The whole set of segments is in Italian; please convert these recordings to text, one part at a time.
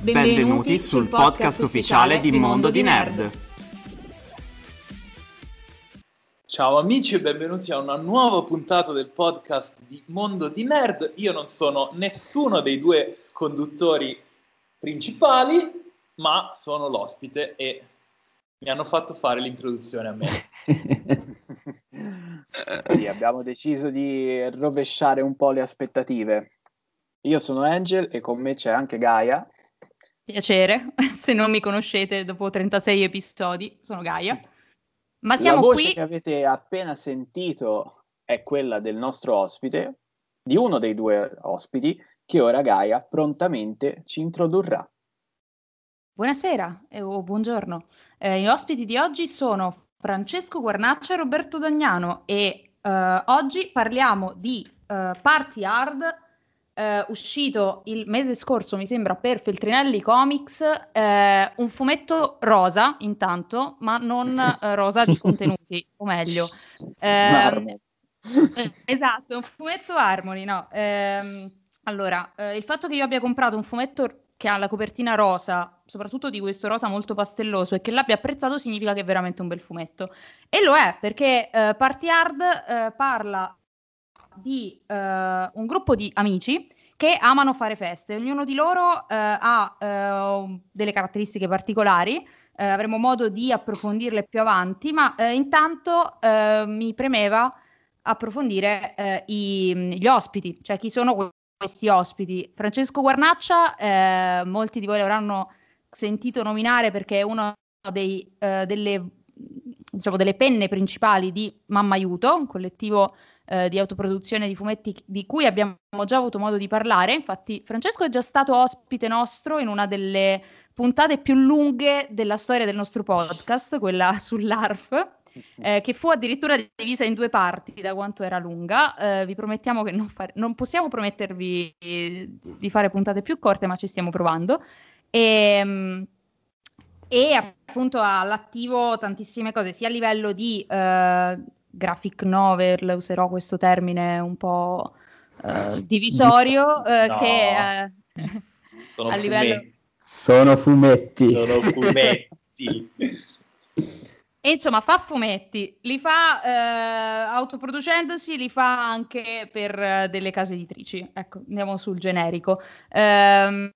Benvenuti, Benvenuti sul podcast ufficiale di Mondo di Nerd. Ciao amici e benvenuti a una nuova puntata del podcast di Mondo di Nerd. Io non sono nessuno dei due conduttori principali, ma sono l'ospite e mi hanno fatto fare l'introduzione a me. sì, abbiamo deciso di rovesciare un po' le aspettative. Io sono Angel e con me c'è anche Gaia. Piacere, se non mi conoscete dopo 36 episodi, sono Gaia. Ma siamo La voce qui... che avete appena sentito è quella del nostro ospite, di uno dei due ospiti, che ora Gaia prontamente ci introdurrà. Buonasera eh, o buongiorno. Eh, gli ospiti di oggi sono Francesco Guarnaccia e Roberto Dagnano e eh, oggi parliamo di eh, Party Hard eh, uscito il mese scorso, mi sembra, per Feltrinelli Comics, eh, un fumetto rosa intanto, ma non eh, rosa di contenuti, o meglio. Ehm, eh, esatto, un fumetto Harmony, no. Ehm, allora, eh, il fatto che io abbia comprato un fumetto che ha la copertina rosa, soprattutto di questo rosa molto pastelloso, e che l'abbia apprezzato significa che è veramente un bel fumetto. E lo è, perché eh, Party Hard eh, parla di uh, un gruppo di amici che amano fare feste. Ognuno di loro uh, ha uh, delle caratteristiche particolari. avremo modo di approfondirle più avanti, ma intanto mi premeva approfondire i, gli ospiti, cioè chi sono questi ospiti. Francesco Guarnaccia, molti di voi l'avranno sentito nominare perché è uno dei, delle, diciamo, delle penne principali di Mamma Aiuto, un collettivo eh, di autoproduzione di fumetti di cui abbiamo già avuto modo di parlare. Infatti, Francesco è già stato ospite nostro in una delle puntate più lunghe della storia del nostro podcast, quella sull'ARF. Eh, che fu addirittura divisa in due parti da quanto era lunga. Eh, vi promettiamo che non, fare, non possiamo promettervi di fare puntate più corte, ma ci stiamo provando. E, ehm, e appunto ha all'attivo tantissime cose, sia a livello di eh, graphic novel, userò questo termine un po' uh, divisorio, uh, no. che uh, a livello... Sono fumetti. Sono fumetti. E insomma, fa fumetti, li fa eh, autoproducendosi, li fa anche per eh, delle case editrici. Ecco, andiamo sul generico. Eh,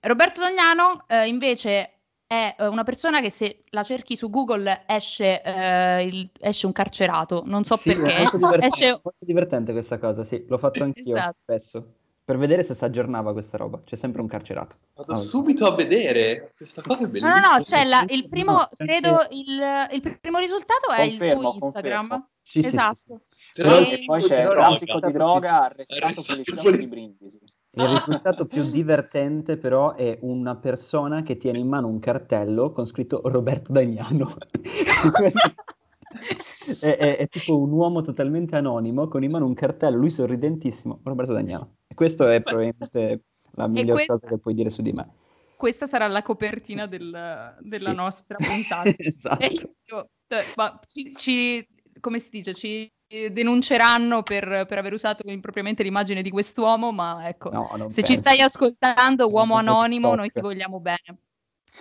Roberto Dagnano eh, invece è eh, una persona che se la cerchi su Google esce, eh, il, esce un carcerato, non so sì, perché. È molto divertente, esce... molto divertente questa cosa, sì, l'ho fatto anch'io esatto. spesso. Per vedere se si aggiornava questa roba, c'è sempre un carcerato. Vado oh. subito a vedere, questa cosa è bellissima. No, no, no, c'è la, il primo, no, credo, il, il, primo risultato è confermo, il tuo Instagram. Sì, esatto. Sì, sì, sì. E poi c'è il traffico di droga arrestato poliziano di Brindisi. Il risultato più divertente però è una persona che tiene in mano un cartello con scritto Roberto Dagnano. è, è, è, tipo un uomo totalmente anonimo con in mano un cartello, lui sorridentissimo, Roberto Dagnano. E questo è probabilmente la miglior questa, cosa che puoi dire su di me. Questa sarà la copertina del, della sì. nostra puntata. esatto. Io, cioè, ma ci, ci, come si dice, ci denunceranno per, per, aver usato impropriamente l'immagine di quest'uomo, ma ecco, no, se penso. ci stai ascoltando, uomo anonimo, noi ti vogliamo bene.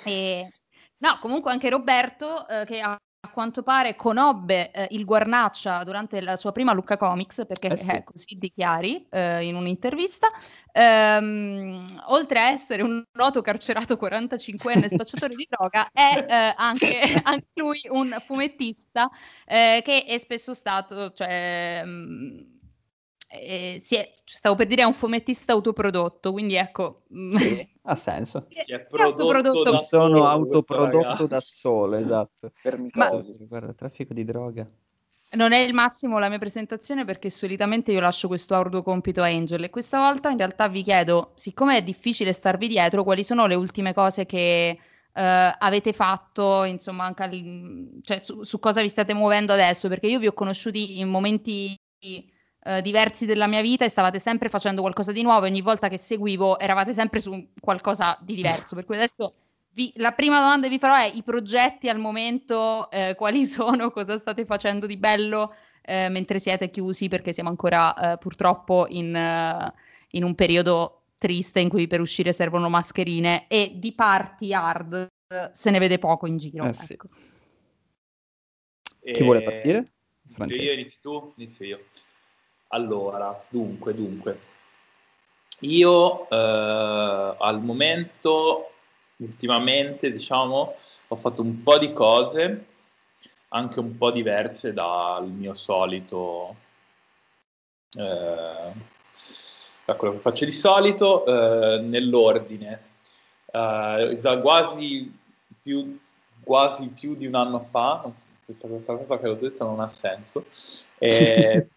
E, no, comunque anche Roberto, eh, che ha a quanto pare conobbe eh, il Guarnaccia durante la sua prima Lucca Comics, perché eh sì. eh, così dichiari in un'intervista, ehm, oltre a essere un noto carcerato 45enne spacciatore di droga, è eh, anche, anche, lui un fumettista eh, che è spesso stato... Cioè, mh, mm, eh, è, stavo per dire è un fumettista autoprodotto, quindi ecco... Mm, sì, ha senso. Si è prodotto da sono solo, autoprodotto da solo, esatto. Per mitosi, Ma... riguarda traffico di droga. Non è il massimo la mia presentazione perché solitamente io lascio questo arduo compito a Angel e questa volta in realtà vi chiedo, siccome è difficile starvi dietro, quali sono le ultime cose che Uh, avete fatto, insomma, anche al, cioè, su, su, cosa vi state muovendo adesso, perché io vi ho conosciuti in momenti uh, diversi della mia vita e stavate sempre facendo qualcosa di nuovo e ogni volta che seguivo eravate sempre su qualcosa di diverso, per cui adesso vi, la prima domanda che vi farò è i progetti al momento, eh, quali sono, cosa state facendo di bello eh, mentre siete chiusi, perché siamo ancora eh, purtroppo in, in un periodo triste in cui per uscire servono mascherine e di party hard se ne vede poco in giro. Eh, sì. ecco. Chi vuole partire? Inizio io, inizi tu, inizio io. Allora, dunque, dunque. Io eh, al momento, ultimamente, diciamo, ho fatto un po' di cose, anche un po' diverse dal mio solito eh, da quello che faccio di solito, eh, nell'ordine. Eh, quasi, più, quasi più di un anno fa, questa, questa cosa che ho detto non ha senso, e,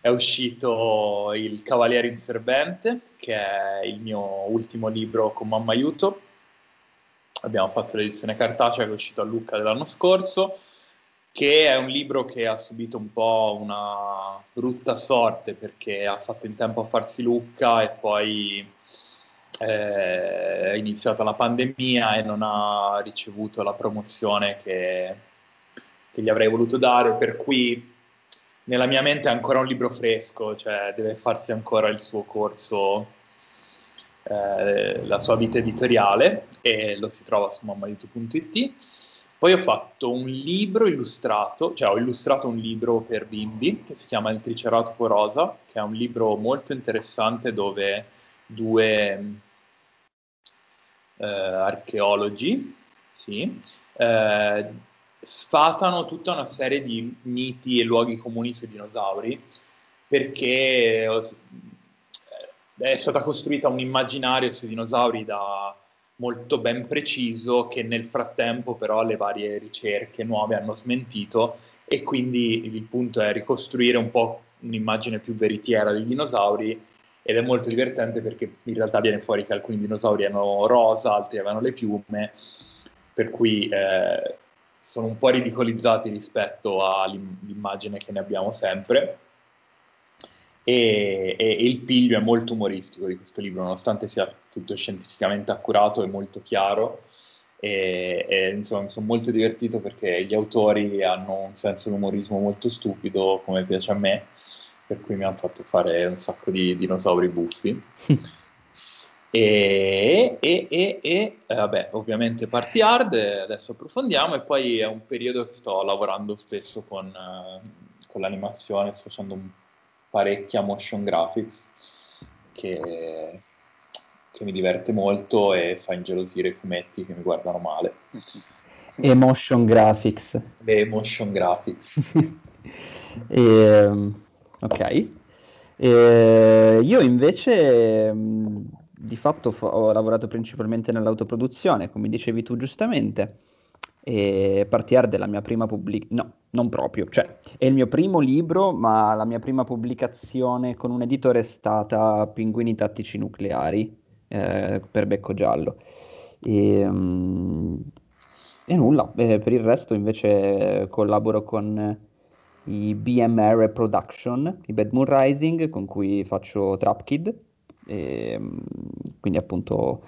è uscito Il Cavaliere Inserbente, che è il mio ultimo libro con Mamma Aiuto. Abbiamo fatto l'edizione cartacea che è uscito a Lucca dell'anno scorso che è un libro che ha subito un po' una brutta sorte perché ha fatto in tempo a farsi Lucca e poi eh, è iniziata la pandemia e non ha ricevuto la promozione che, che gli avrei voluto dare, per cui nella mia mente è ancora un libro fresco, cioè deve farsi ancora il suo corso, eh, la sua vita editoriale e lo si trova su mammaito.it poi ho fatto un libro illustrato, cioè ho illustrato un libro per bimbi che si chiama Il Triceratopo Rosa, che è un libro molto interessante dove due eh, archeologi sì, eh, sfatano tutta una serie di miti e luoghi comuni sui dinosauri perché eh, è stata costruita un immaginario sui dinosauri da molto ben preciso che nel frattempo però le varie ricerche nuove hanno smentito e quindi il punto è ricostruire un po' un'immagine più veritiera dei dinosauri ed è molto divertente perché in realtà viene fuori che alcuni dinosauri erano rosa, altri avevano le piume, per cui eh, sono un po' ridicolizzati rispetto all'immagine che ne abbiamo sempre e, e, e, il piglio è molto umoristico di questo libro, nonostante sia tutto scientificamente accurato e molto chiaro. E, e insomma mi sono molto divertito perché gli autori hanno un senso dell'umorismo molto stupido, come piace a me, per cui mi hanno fatto fare un sacco di dinosauri buffi. e, e, e, e eh, vabbè, ovviamente party hard, adesso approfondiamo e poi è un periodo che sto lavorando spesso con, uh, con l'animazione, sto facendo un parecchia motion graphics che, che mi diverte molto e fa ingelosire i fumetti che mi guardano male. Emotion graphics. Le emotion graphics. e, ok. E io invece di fatto ho lavorato principalmente nell'autoproduzione, come dicevi tu giustamente e Party Hard è la mia prima pubblicazione, no, non proprio, cioè è il mio primo libro, ma la mia prima pubblicazione con un editore è stata Pinguini tattici nucleari eh, per Becco Giallo. E, um, e nulla, eh, per il resto invece collaboro con i BMR Production, i Bad Moon Rising, con cui faccio Trap Kid, e, quindi appunto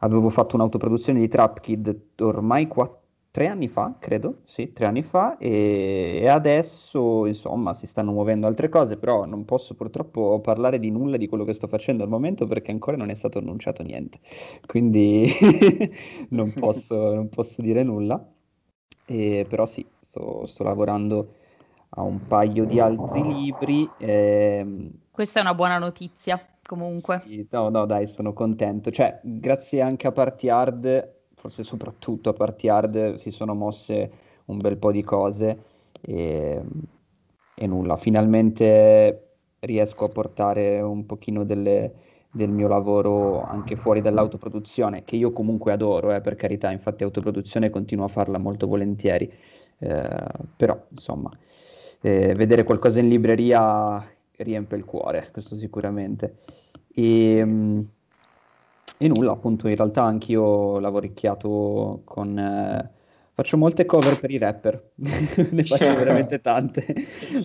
avevo fatto un'autoproduzione di Trap Kid ormai 4 tre anni fa, credo, sì, tre anni fa, e, e, adesso insomma si stanno muovendo altre cose, però non posso purtroppo parlare di nulla di quello che sto facendo al momento perché ancora non è stato annunciato niente, quindi non, posso, non, posso, dire nulla, e, però sì, sto, sto, lavorando a un paio di altri libri. Ehm... Questa è una buona notizia. Comunque, sì, no, no, dai, sono contento. Cioè, grazie anche a Party Hard forse soprattutto a parti hard si sono mosse un bel po' di cose e, e nulla, finalmente riesco a portare un pochino delle, del mio lavoro anche fuori dall'autoproduzione, che io comunque adoro, eh, per carità, infatti autoproduzione continuo a farla molto volentieri, eh, però insomma, eh, vedere qualcosa in libreria riempie il cuore, questo sicuramente. E. E nulla, appunto, in realtà anch'io lavoricchiato con... Eh, faccio molte cover per i rapper, ne faccio veramente tante.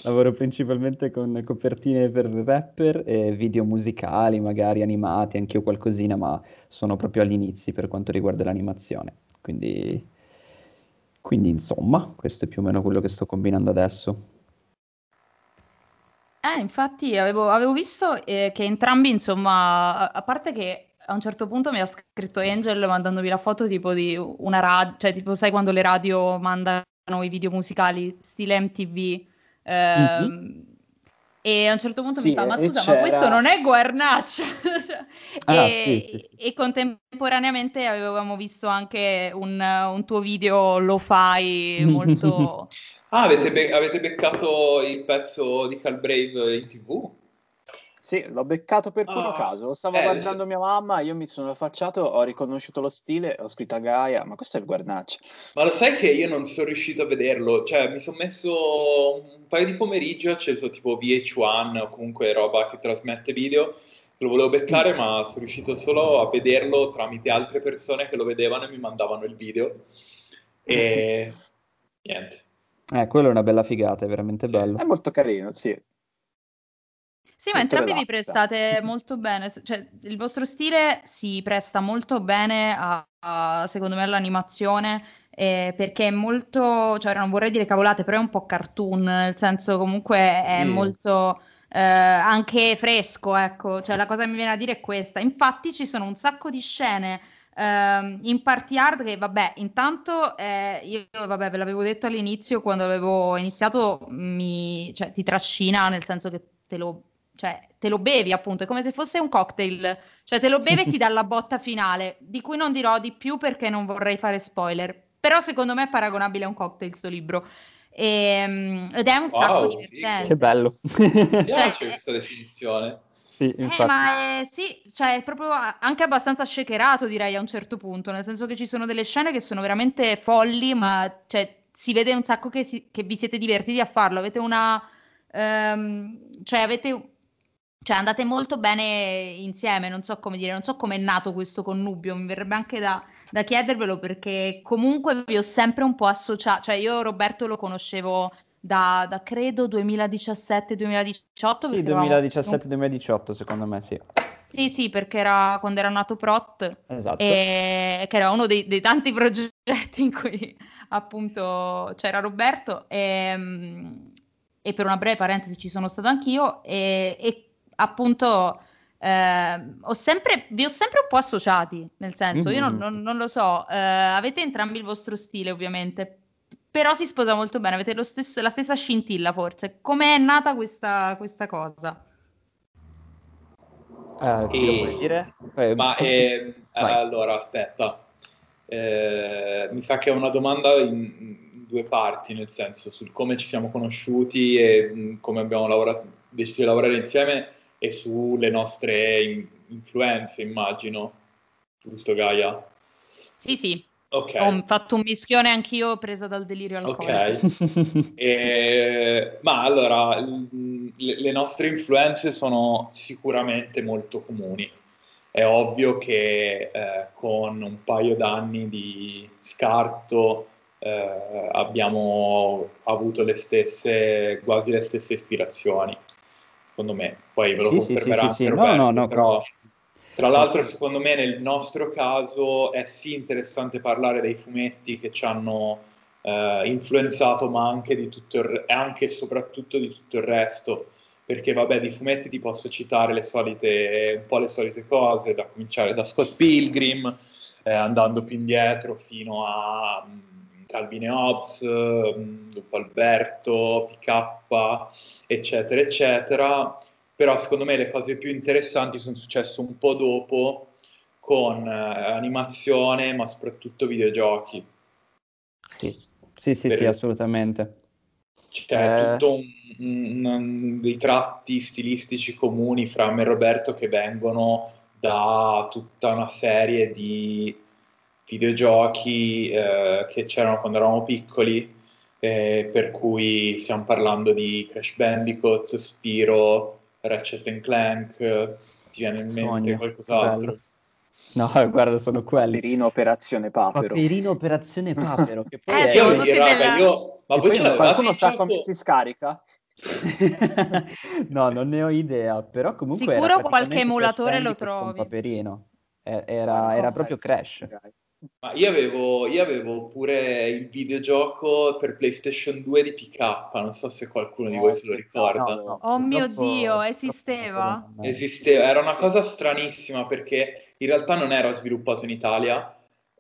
Lavoro principalmente con copertine per rapper e video musicali, magari animati, anch'io qualcosina, ma sono proprio agli inizi per quanto riguarda l'animazione. Quindi, quindi insomma, questo è più o meno quello che sto combinando adesso. Eh, infatti avevo, avevo visto eh, che entrambi, insomma, a, a parte che a un certo punto mi ha scritto Angel mandandomi la foto tipo di una radio, cioè tipo sai quando le radio mandano i video musicali stile MTV ehm, mm-hmm. e a un certo punto sì, mi fa ma scusa c'era... ma questo non è Guarnaccia cioè, ah, e, sì, sì, e, contemporaneamente avevamo visto anche un, un tuo video lo fai molto ah avete, be- avete beccato il pezzo di Calbrave in tv? Sì, l'ho beccato per puro oh, caso, lo stavo eh, guardando se... mia mamma, io mi sono affacciato, ho riconosciuto lo stile, ho scritto a Gaia, ma questo è il guarnaccio. Ma lo sai che io non sono riuscito a vederlo, cioè mi sono messo un paio di pomeriggi, ho acceso tipo VH1 o comunque roba che trasmette video, lo volevo beccare mm. ma sono riuscito solo a vederlo tramite altre persone che lo vedevano e mi mandavano il video e niente. Eh, quello è una bella figata, è veramente bello. È molto carino, sì. Sì, ma entrambi vi prestate molto bene, cioè il vostro stile si presta molto bene a, a secondo me all'animazione eh, perché è molto, cioè non vorrei dire cavolate, però è un po' cartoon, nel senso comunque è mm. molto eh, anche fresco, ecco, cioè la cosa che mi viene a dire è questa. Infatti ci sono un sacco di scene Uh, in party hard che vabbè intanto eh, io vabbè ve l'avevo detto all'inizio quando avevo iniziato mi, cioè, ti trascina nel senso che te lo cioè te lo bevi appunto, è come se fosse un cocktail, cioè te lo bevi e ti dà la botta finale, di cui non dirò di più perché non vorrei fare spoiler, però secondo me è paragonabile a un cocktail questo libro. E, ehm, ed è un wow, sacco divertente. Che bello. Mi piace cioè, questa definizione. Sì, eh, ma è, sì, cioè è proprio anche abbastanza shakerato direi a un certo punto, nel senso che ci sono delle scene che sono veramente folli, ma cioè, si vede un sacco che, si, che vi siete divertiti a farlo, avete una... Um, cioè avete cioè andate molto bene insieme, non so come dire, non so come è nato questo connubio, mi verrebbe anche da, da chiedervelo perché comunque vi ho sempre un po' associato, cioè io Roberto lo conoscevo da, da credo 2017-2018. Sì, 2017-2018 secondo me sì. Sì, sì, perché era quando era nato Prot, esatto. e, che era uno dei, dei, tanti progetti in cui appunto c'era Roberto e, e, per una breve parentesi ci sono stato anch'io e, e appunto eh, ho sempre, vi ho sempre un po' associati, nel senso, mm-hmm. io non, mm-hmm. non, non, lo so, eh, avete entrambi il vostro stile ovviamente, però si sposa molto bene, avete stesso, la stessa scintilla forse. Com'è nata questa, questa cosa? Uh, e... dire? Eh, ma eh, allora aspetta, eh, mi sa che è una domanda in, in, due parti, nel senso sul come ci siamo conosciuti e mh, mm, come abbiamo lavorato, deciso di lavorare insieme e sulle nostre influenze, immagino. Giusto, Gaia? Sì, sì. Okay. Ho fatto un mischione anch'io presa dal delirio alcolico. Ok. e, ma allora, le, le nostre influenze sono sicuramente molto comuni. È ovvio che eh, con un paio d'anni di scarto eh, abbiamo avuto le stesse, quasi le stesse ispirazioni secondo me. Poi ve lo sì, confermerà sì, sì, Roberto, no, no, no, però... Tra l'altro, secondo me, nel nostro caso è sì interessante parlare dei fumetti che ci hanno eh, influenzato, ma anche, di tutto il, anche e soprattutto di tutto il resto. Perché, vabbè, di fumetti ti posso citare le solite, un po' le solite cose, da cominciare da Scott Pilgrim, eh, andando più indietro fino a Calvin e Hobbes, mm, Dopo Alberto, PK, eccetera, eccetera. Però secondo me le cose più interessanti sono successe un po' dopo con eh, animazione, ma soprattutto videogiochi. Sì, sì, sì, per... sì assolutamente. C'è eh... tutto un, un, dei tratti stilistici comuni fra me e Roberto che vengono da tutta una serie di videogiochi eh, che c'erano quando eravamo piccoli, eh, per cui stiamo parlando di Crash Bandicoot, Spiro, Ratchet Clank, ti viene in mente Sogno, qualcos'altro? No, guarda, sono quelli. Paperino Operazione Papero. Paperino Operazione Papero. Che poi Eh, è... siamo Io, tutti raga, io... Ma voi poi ce l'avevate Qualcuno sa gioco? come si scarica? no, non ne ho idea, però comunque Sicuro qualche emulatore lo trovi. Paperino. Eh, Era, era proprio Crash. dai. Ma io avevo, io avevo pure il videogioco per PlayStation 2 di PK, non so se qualcuno di voi se lo ricorda. No, no. Oh mio Dio, esisteva? Esisteva, era una cosa stranissima perché in realtà non era sviluppato in Italia,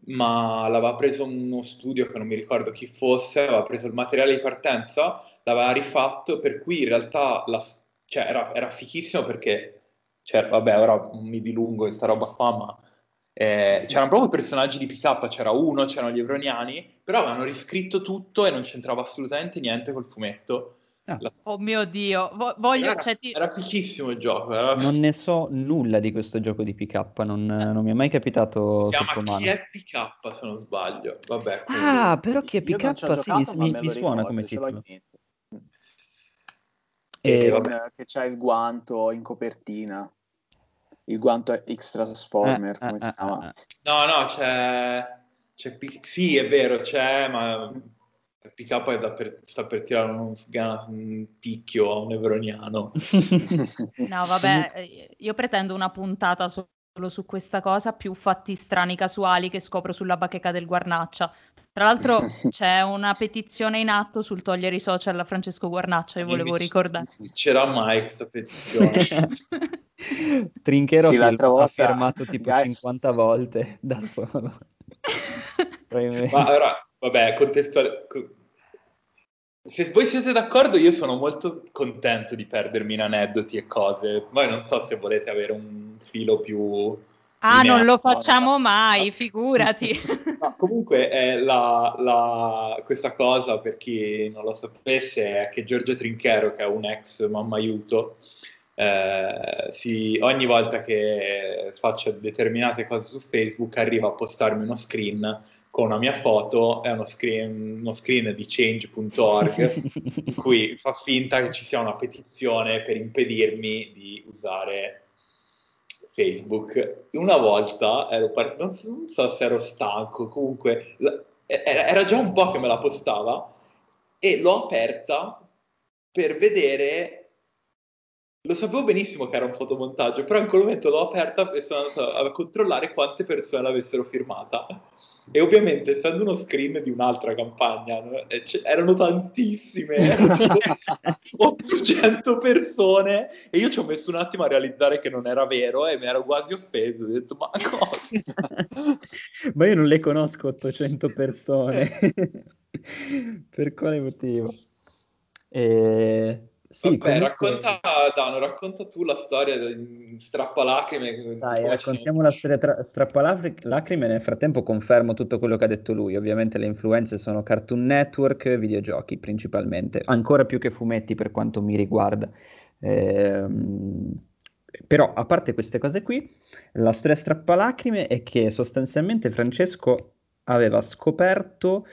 ma l'aveva preso uno studio che non mi ricordo chi fosse, aveva preso il materiale di partenza, l'aveva rifatto, per cui in realtà la- cioè, era, era fichissimo perché, cioè, vabbè, ora mi dilungo in sta roba qua, ma eh, c'erano proprio personaggi di PK, c'era uno, c'erano gli evroniani, però avevano riscritto tutto e non c'entrava assolutamente niente col fumetto. Ah. La- Oh mio Dio, vo- voglio... era, cioè, ti- era fichissimo il gioco, era- Non ne so nulla di questo gioco di PK, non, non mi è mai capitato Si chiama. Chi è PK se non sbaglio. Vabbè, così. Ah, però chi è PK sì, mi, mi suona ricordo, come titolo. mente. E- Eh, che c'ha il guanto in copertina. Il guanto X-Transformer, Eh, come eh, si eh, chiama? eh. No, no, c'è, c'è P- Sì, è vero, c'è, ma PK è da per- sta per tirare sgana- un picchio a un evroniano. No, vabbè, eh, io pretendo una puntata solo su questa cosa, più fatti strani casuali che scopro sulla bacheca del Guarnaccia. Tra l'altro c'è una petizione in atto sul togliere i social a Francesco Guarnaccia, io volevo ricordare. C'era mai questa petizione. Trinchero Sì, l'altra volta- fermato tipo Guy- 50 volte da solo. Ma ora, vabbè, contestuale... co- Se voi siete d'accordo, io sono molto contento di perdermi in aneddoti e cose. Poi non so se volete avere un filo più... Ah, non lo facciamo mai, figurati. No, comunque eh, la- la- questa cosa, per chi non lo sapesse, è che Giorgio Trinchero, che è un ex mamma aiuto, eh, si- ogni volta che faccio determinate cose su Facebook arriva a postarmi uno screen con una mia foto e uno screen, uno screen di change.org in cui fa finta che ci sia una petizione per impedirmi di usare Facebook. Una volta ero part- non, so, non so se ero stanco, comunque la- era già un po' che me la postava e l'ho aperta per vedere. Lo sapevo benissimo che era un fotomontaggio, però in quel momento l'ho aperta e sono andato a controllare quante persone l'avessero firmata. E ovviamente, essendo uno screen di un'altra campagna? E erano tantissime, erano tipo 800 persone, e io ci ho messo un attimo a realizzare che non era vero e mi ero quasi offeso. Ho detto, ma cosa? Ma io non le conosco 800 persone. per quale motivo? Eh, sì, Vabbè, comunque- racconta, Dano, racconta tu la storia del strappalacrime. Dai, raccontiamo la storia tra strappalacrime. Nel frattempo confermo tutto quello che ha detto lui. Ovviamente le influenze sono Cartoon Network, videogiochi principalmente, ancora più che fumetti per quanto mi riguarda. Ehm, però, a parte queste cose qui, la storia strappalacrime è che sostanzialmente Francesco aveva scoperto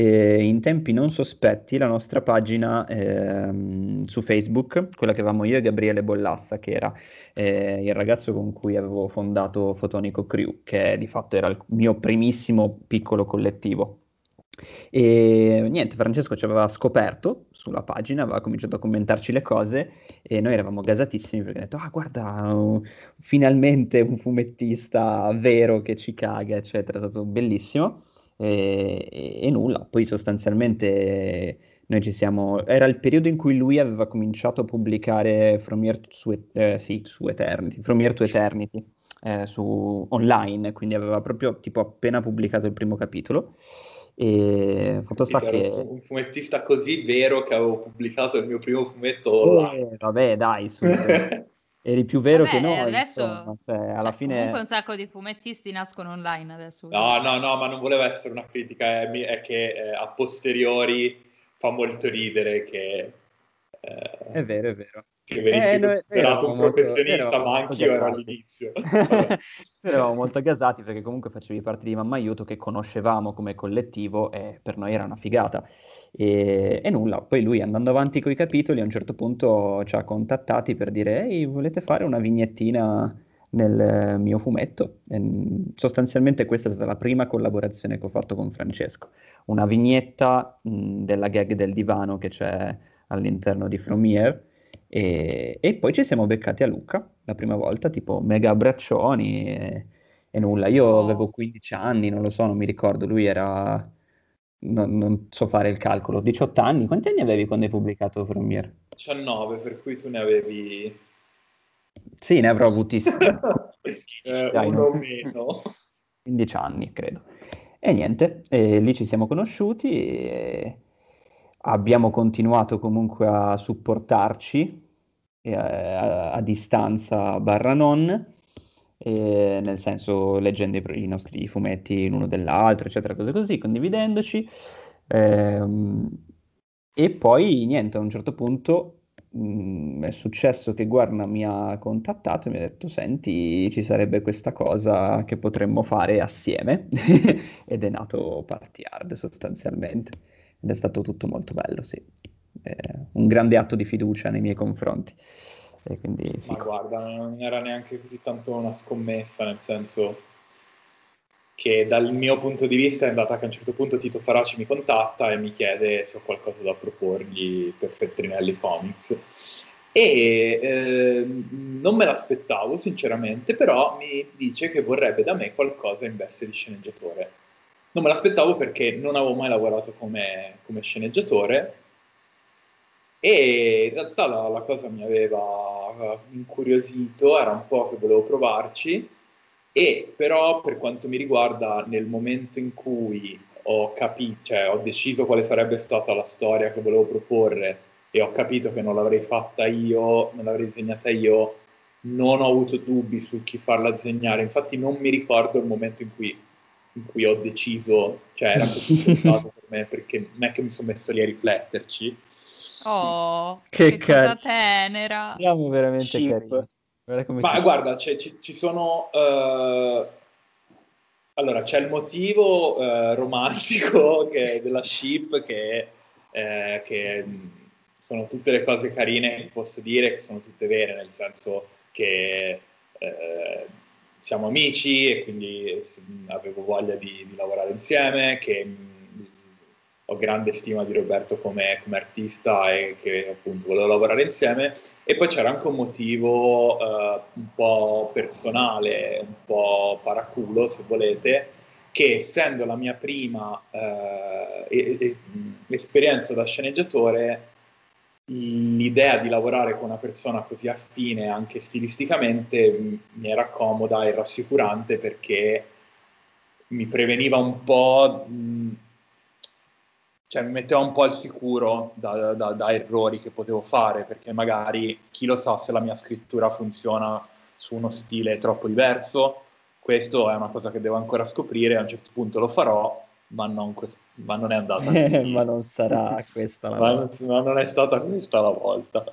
eh, in tempi non sospetti la nostra pagina ehm, su Facebook, quella che avevamo io e Gabriele Bollassa, che era eh, il ragazzo con cui avevo fondato Fotonico Crew, che di fatto era il mio primissimo piccolo collettivo. E niente, Francesco ci aveva scoperto sulla pagina, aveva cominciato a commentarci le cose e noi eravamo gasatissimi perché ha detto: Ah, guarda, uh, finalmente un fumettista vero che ci caga, eccetera. È stato bellissimo. E, e- e nulla, poi sostanzialmente noi ci siamo. Era il periodo in cui lui aveva cominciato a pubblicare From Here to, eh, sì, su Eternity, From Here to Eternity eh, su online, quindi aveva proprio tipo appena pubblicato il primo capitolo. E fatto sta che. un fumettista così vero che avevo pubblicato il mio primo fumetto. Eh, vabbè, dai, su, eri più vero Vabbè, che noi. adesso- insomma, cioè, alla Cioè, fine. Comunque un sacco di fumettisti nascono online adesso. No, no, no, ma non voleva essere una critica, è, mi- è che eh, a posteriori fa molto ridere che, eh, È vero, è vero. Che venissi Eh, considerato un molto- professionista, eravamo ma anch'io ero all'inizio. Eravamo molto gasati perché comunque facevi parte di Mamma Aiuto che conoscevamo come collettivo e per noi era una figata. E, e nulla, poi lui andando avanti con i capitoli a un certo punto ci ha contattati per dire ehi, volete fare una vignettina nel mio fumetto. E, sostanzialmente questa è stata la prima collaborazione che ho fatto con Francesco, una vignetta mh, della gag del divano che c'è all'interno di From Here e, e, poi ci siamo beccati a Lucca la prima volta, tipo mega abbraccioni e, e nulla. Io oh. avevo 15 anni, non lo so, non mi ricordo, lui era... Non, non, so fare il calcolo, 18 anni. Quanti anni avevi quando hai pubblicato From Here? 19, per cui tu ne avevi sì, ne avrò avuti eh, Dai, uno meno. 15 anni, credo. E niente, e lì ci siamo conosciuti e abbiamo continuato comunque a supportarci a, a, a distanza barra non, nel senso leggendo i, i, nostri fumetti l'uno dell'altro, eccetera, cose così, condividendoci. Ehm, e poi niente, a un certo punto mh, mm, è successo che Guarna mi ha contattato e mi ha detto senti ci sarebbe questa cosa che potremmo fare assieme. Ed è nato Party Hard sostanzialmente. Ed è stato tutto molto bello sì. Un grande atto di fiducia nei miei confronti. E quindi, ma guarda non era neanche così tanto una scommessa nel senso che dal mio punto di vista è andata che a un certo punto Tito Faraci mi contatta e mi chiede se ho qualcosa da proporgli per Feltrinelli Comics. E eh, non me l'aspettavo sinceramente, però mi dice che vorrebbe da me qualcosa in veste di sceneggiatore. Non me l'aspettavo perché non avevo mai lavorato come, come sceneggiatore e in realtà la, la cosa mi aveva incuriosito, era un po' che volevo provarci e però per quanto mi riguarda nel momento in cui ho capito, cioè ho deciso quale sarebbe stata la storia che volevo proporre e ho capito che non l'avrei fatta io, non l'avrei disegnata io, non ho avuto dubbi su chi farla disegnare, infatti non mi ricordo il momento in cui, in cui ho deciso, cioè era così pensato per me perché non è che mi sono messo lì a rifletterci. Oh, che, che cosa tenera! Siamo veramente Chip. carini. Ma ci... guarda, ci, ci, sono... Uh... Allora, c'è il motivo uh, romantico che, della ship che, eh, che sono tutte le cose carine che posso dire, che sono tutte vere, nel senso che eh, siamo amici e quindi avevo voglia di, di lavorare insieme, che ho grande stima di Roberto come, come, artista e che appunto volevo lavorare insieme. E poi c'era anche un motivo uh, un po' personale, un po' paraculo se volete, che essendo la mia prima uh, e, e, esperienza da sceneggiatore, l'idea di lavorare con una persona così affine anche stilisticamente mi era comoda e rassicurante perché mi preveniva un po'... Mh, cioè, mi metteva un po' al sicuro da, da, da, errori che potevo fare, perché magari chi lo sa se la mia scrittura funziona su uno stile troppo diverso, questo è una cosa che devo ancora scoprire, a un certo punto lo farò, ma non, quest- ma non è andata così. ma non sarà questa la volta. Ma non è stata questa la volta.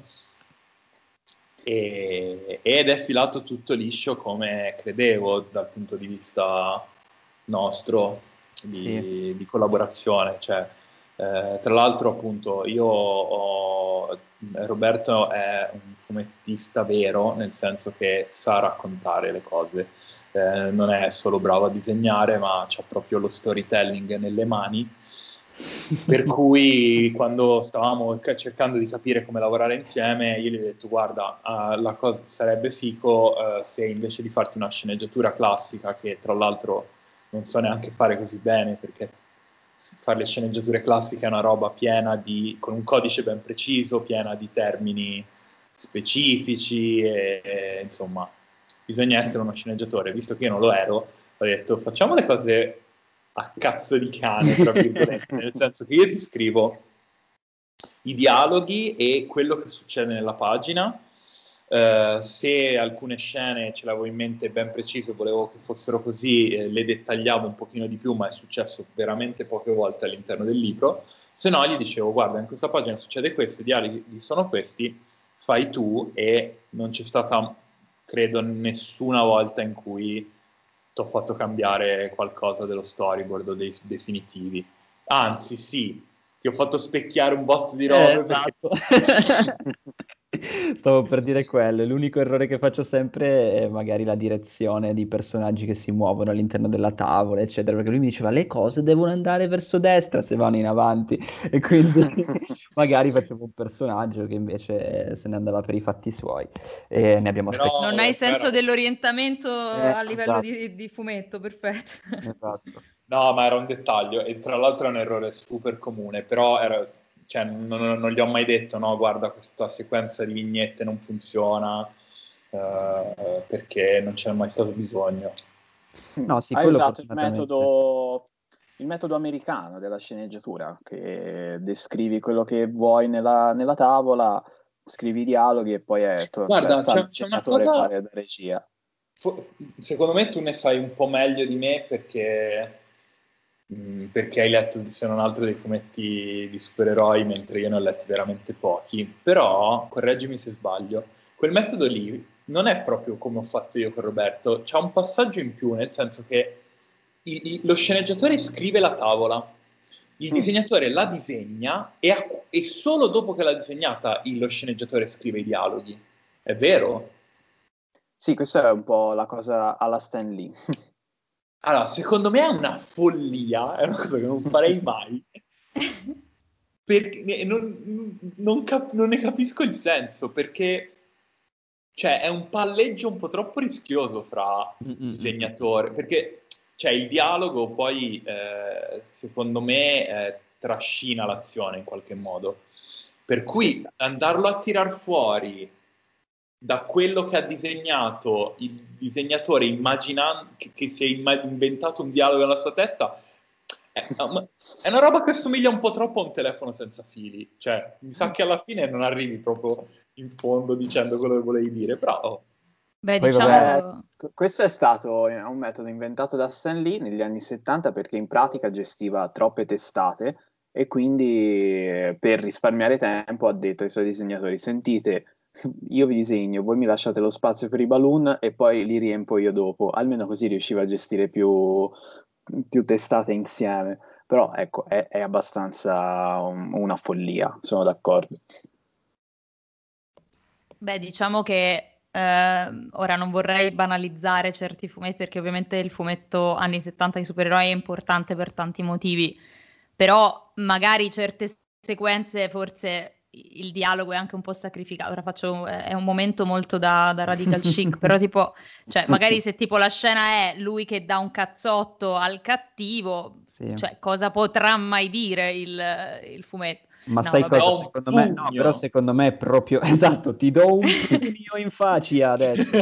E, ed è filato tutto liscio come credevo dal punto di vista nostro di, sì. di collaborazione. Cioè, eh, tra l'altro, appunto, io ho, Roberto è un fumettista vero, nel senso che sa raccontare le cose, eh, non è solo bravo a disegnare, ma ha proprio lo storytelling nelle mani. per cui quando stavamo cercando di capire come lavorare insieme, io gli ho detto: Guarda, uh, la cosa sarebbe fico uh, se invece di farti una sceneggiatura classica, che tra l'altro non so neanche fare così bene perché fare le sceneggiature classiche è una roba piena di, con un codice ben preciso, piena di termini specifici e, e insomma bisogna essere uno sceneggiatore. Visto che io non lo ero, ho detto facciamo le cose a cazzo di cane, tra virgolette, nel senso che io ti scrivo i dialoghi e quello che succede nella pagina Uh, se alcune scene ce l'avevo in mente ben precise, volevo che fossero così, eh, le dettagliavo un pochino di più, ma è successo veramente poche volte all'interno del libro. Se no, gli dicevo: Guarda, in questa pagina succede questo, i dialoghi sono questi, fai tu. E non c'è stata, credo, nessuna volta in cui ti ho fatto cambiare qualcosa dello storyboard o dei definitivi. Anzi, sì, ti ho fatto specchiare un botto di robe. Eh, esatto. Stavo per dire quello, l'unico errore che faccio sempre è magari la direzione di personaggi che si muovono all'interno della tavola, eccetera, perché lui mi diceva le cose devono andare verso destra se vanno in avanti e quindi magari facevo un personaggio che invece se ne andava per i fatti suoi e ne abbiamo Però, Non hai senso però... dell'orientamento eh, a livello esatto. di, di, fumetto, perfetto. Esatto. No, ma era un dettaglio e tra l'altro è un errore super comune, però era cioè, non, non, gli ho mai detto no, guarda questa sequenza di vignette non funziona eh, perché non c'è mai stato bisogno. No, sì, Hai usato il metodo, il metodo americano della sceneggiatura, che descrivi quello che vuoi nella, nella tavola, scrivi i dialoghi e poi è to- Guarda, cioè, c'è, c'è una cosa... fare da regia. Secondo me tu ne sai un po' meglio di me perché Mm, perché hai letto se non altro dei fumetti di supereroi mentre io ne ho letti veramente pochi però correggimi se sbaglio quel metodo lì non è proprio come ho fatto io con Roberto c'è un passaggio in più nel senso che il, il, lo sceneggiatore scrive la tavola il mm. disegnatore la disegna e, a, e solo dopo che l'ha disegnata il, lo sceneggiatore scrive i dialoghi è vero? Sì, questa è un po' la cosa alla Stan Lee Allora, secondo me è una follia, è una cosa che non farei mai. perché non, non, cap- non, ne capisco il senso, perché cioè, è un palleggio un po' troppo rischioso fra Mm-mm. disegnatore, perché cioè, il dialogo poi, eh, secondo me, eh, trascina l'azione in qualche modo. Per cui andarlo a tirar fuori da quello che ha disegnato il disegnatore immaginando che, che si è inventato un dialogo nella sua testa è, è una roba che assomiglia un po' troppo a un telefono senza fili cioè mi sa che alla fine non arrivi proprio in fondo dicendo quello che volevi dire però. Beh, Poi, diciamo... vabbè, questo è stato eh, un metodo inventato da Stan Lee negli anni 70 perché in pratica gestiva troppe testate e quindi eh, per risparmiare tempo ha detto ai suoi disegnatori sentite io vi disegno, voi mi lasciate lo spazio per i balloon e poi li riempo io dopo. Almeno così riuscivo a gestire più, più testate insieme. Però ecco, è, è abbastanza un, una follia, sono d'accordo. Beh, diciamo che Uh, ora non vorrei banalizzare certi fumetti perché ovviamente il fumetto anni 70 di supereroi è importante per tanti motivi, però magari certe sequenze forse il dialogo è anche un po' sacrificato. Ora faccio, è un momento molto da, da radical chic, però tipo, cioè, magari se tipo la scena è lui che dà un cazzotto al cattivo, sì. cioè, cosa potrà mai dire il, il fumetto? Ma no, sai vabbè, cosa? Secondo me, no, però secondo me è proprio esatto. Ti do un pugno in faccia adesso.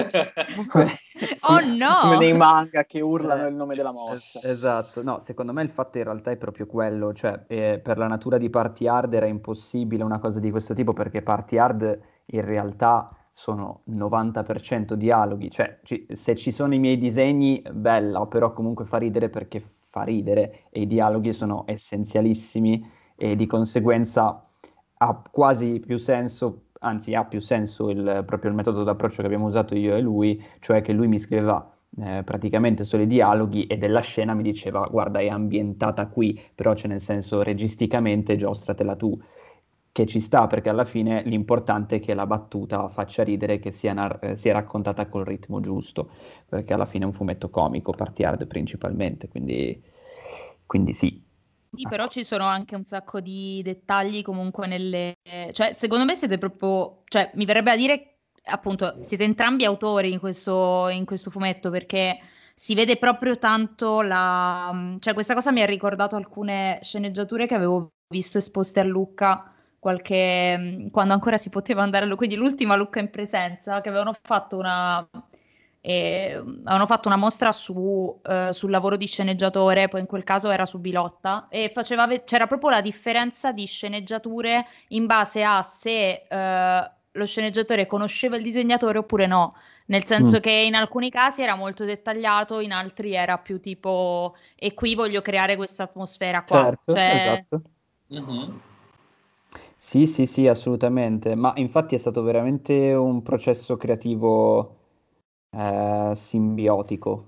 oh no! Come nei manga che urlano il nome della mossa. esatto, no, secondo me il fatto in realtà è proprio quello. Cioè, eh, per la natura di Party Hard era impossibile una cosa di questo tipo perché Party Hard in realtà sono 90% dialoghi. Cioè, ci, se ci sono i miei disegni, bella, però comunque fa ridere perché fa ridere e i dialoghi sono essenzialissimi e di conseguenza ha quasi più senso, anzi ha più senso il, proprio il metodo d'approccio che abbiamo usato io e lui, cioè che lui mi scriveva eh, praticamente solo i dialoghi e della scena mi diceva guarda è ambientata qui, però c'è nel senso registicamente giostratela tu, che ci sta perché alla fine l'importante è che la battuta faccia ridere, che sia, nar- sia raccontata col ritmo giusto, perché alla fine è un fumetto comico, party hard principalmente, quindi, quindi sì, sì, però ci sono anche un sacco di dettagli comunque nelle... Cioè, secondo me siete proprio... Cioè, mi verrebbe a dire, appunto, siete entrambi autori in questo, in questo fumetto perché si vede proprio tanto la... Cioè, questa cosa mi ha ricordato alcune sceneggiature che avevo visto esposte a Lucca qualche... quando ancora si poteva andare a quindi l'ultima Lucca in presenza, che avevano fatto una e avevano fatto una mostra su, eh, sul lavoro di sceneggiatore, poi in quel caso era su Bilotta, e faceva, c'era proprio la differenza di sceneggiature in base a se eh, lo sceneggiatore conosceva il disegnatore oppure no. Nel senso mm. che in alcuni casi era molto dettagliato, in altri era più tipo e qui voglio creare questa atmosfera qua. Certo, cioè... esatto. Mm-hmm. Sì, sì, sì, assolutamente. Ma infatti è stato veramente un processo creativo eh, simbiotico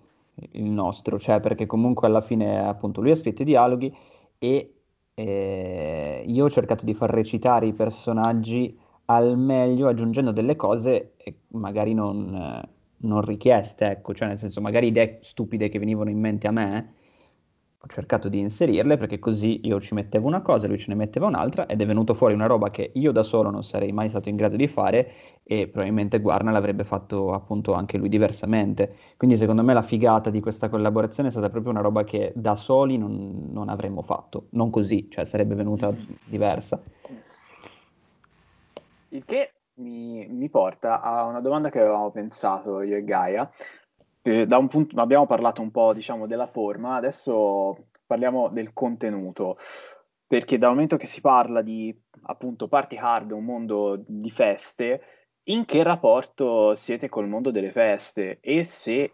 il nostro, cioè perché comunque alla fine appunto lui ha scritto i dialoghi e eh, io ho cercato di far recitare i personaggi al meglio aggiungendo delle cose magari non, non richieste, ecco, cioè nel senso magari idee stupide che venivano in mente a me, ho cercato di inserirle perché così io ci mettevo una cosa, lui ce ne metteva un'altra ed è venuto fuori una roba che io da solo non sarei mai stato in grado di fare e probabilmente Guarna l'avrebbe fatto appunto anche lui diversamente. Quindi secondo me la figata di questa collaborazione è stata proprio una roba che da soli non, non avremmo fatto, non così, cioè sarebbe venuta mm. diversa. Il che mi, mi porta a una domanda che avevamo pensato io e Gaia, eh, da un punto, abbiamo parlato un po' diciamo, della forma, adesso parliamo del contenuto, perché dal momento che si parla di appunto party hard, un mondo di feste, in che rapporto siete col mondo delle feste? E se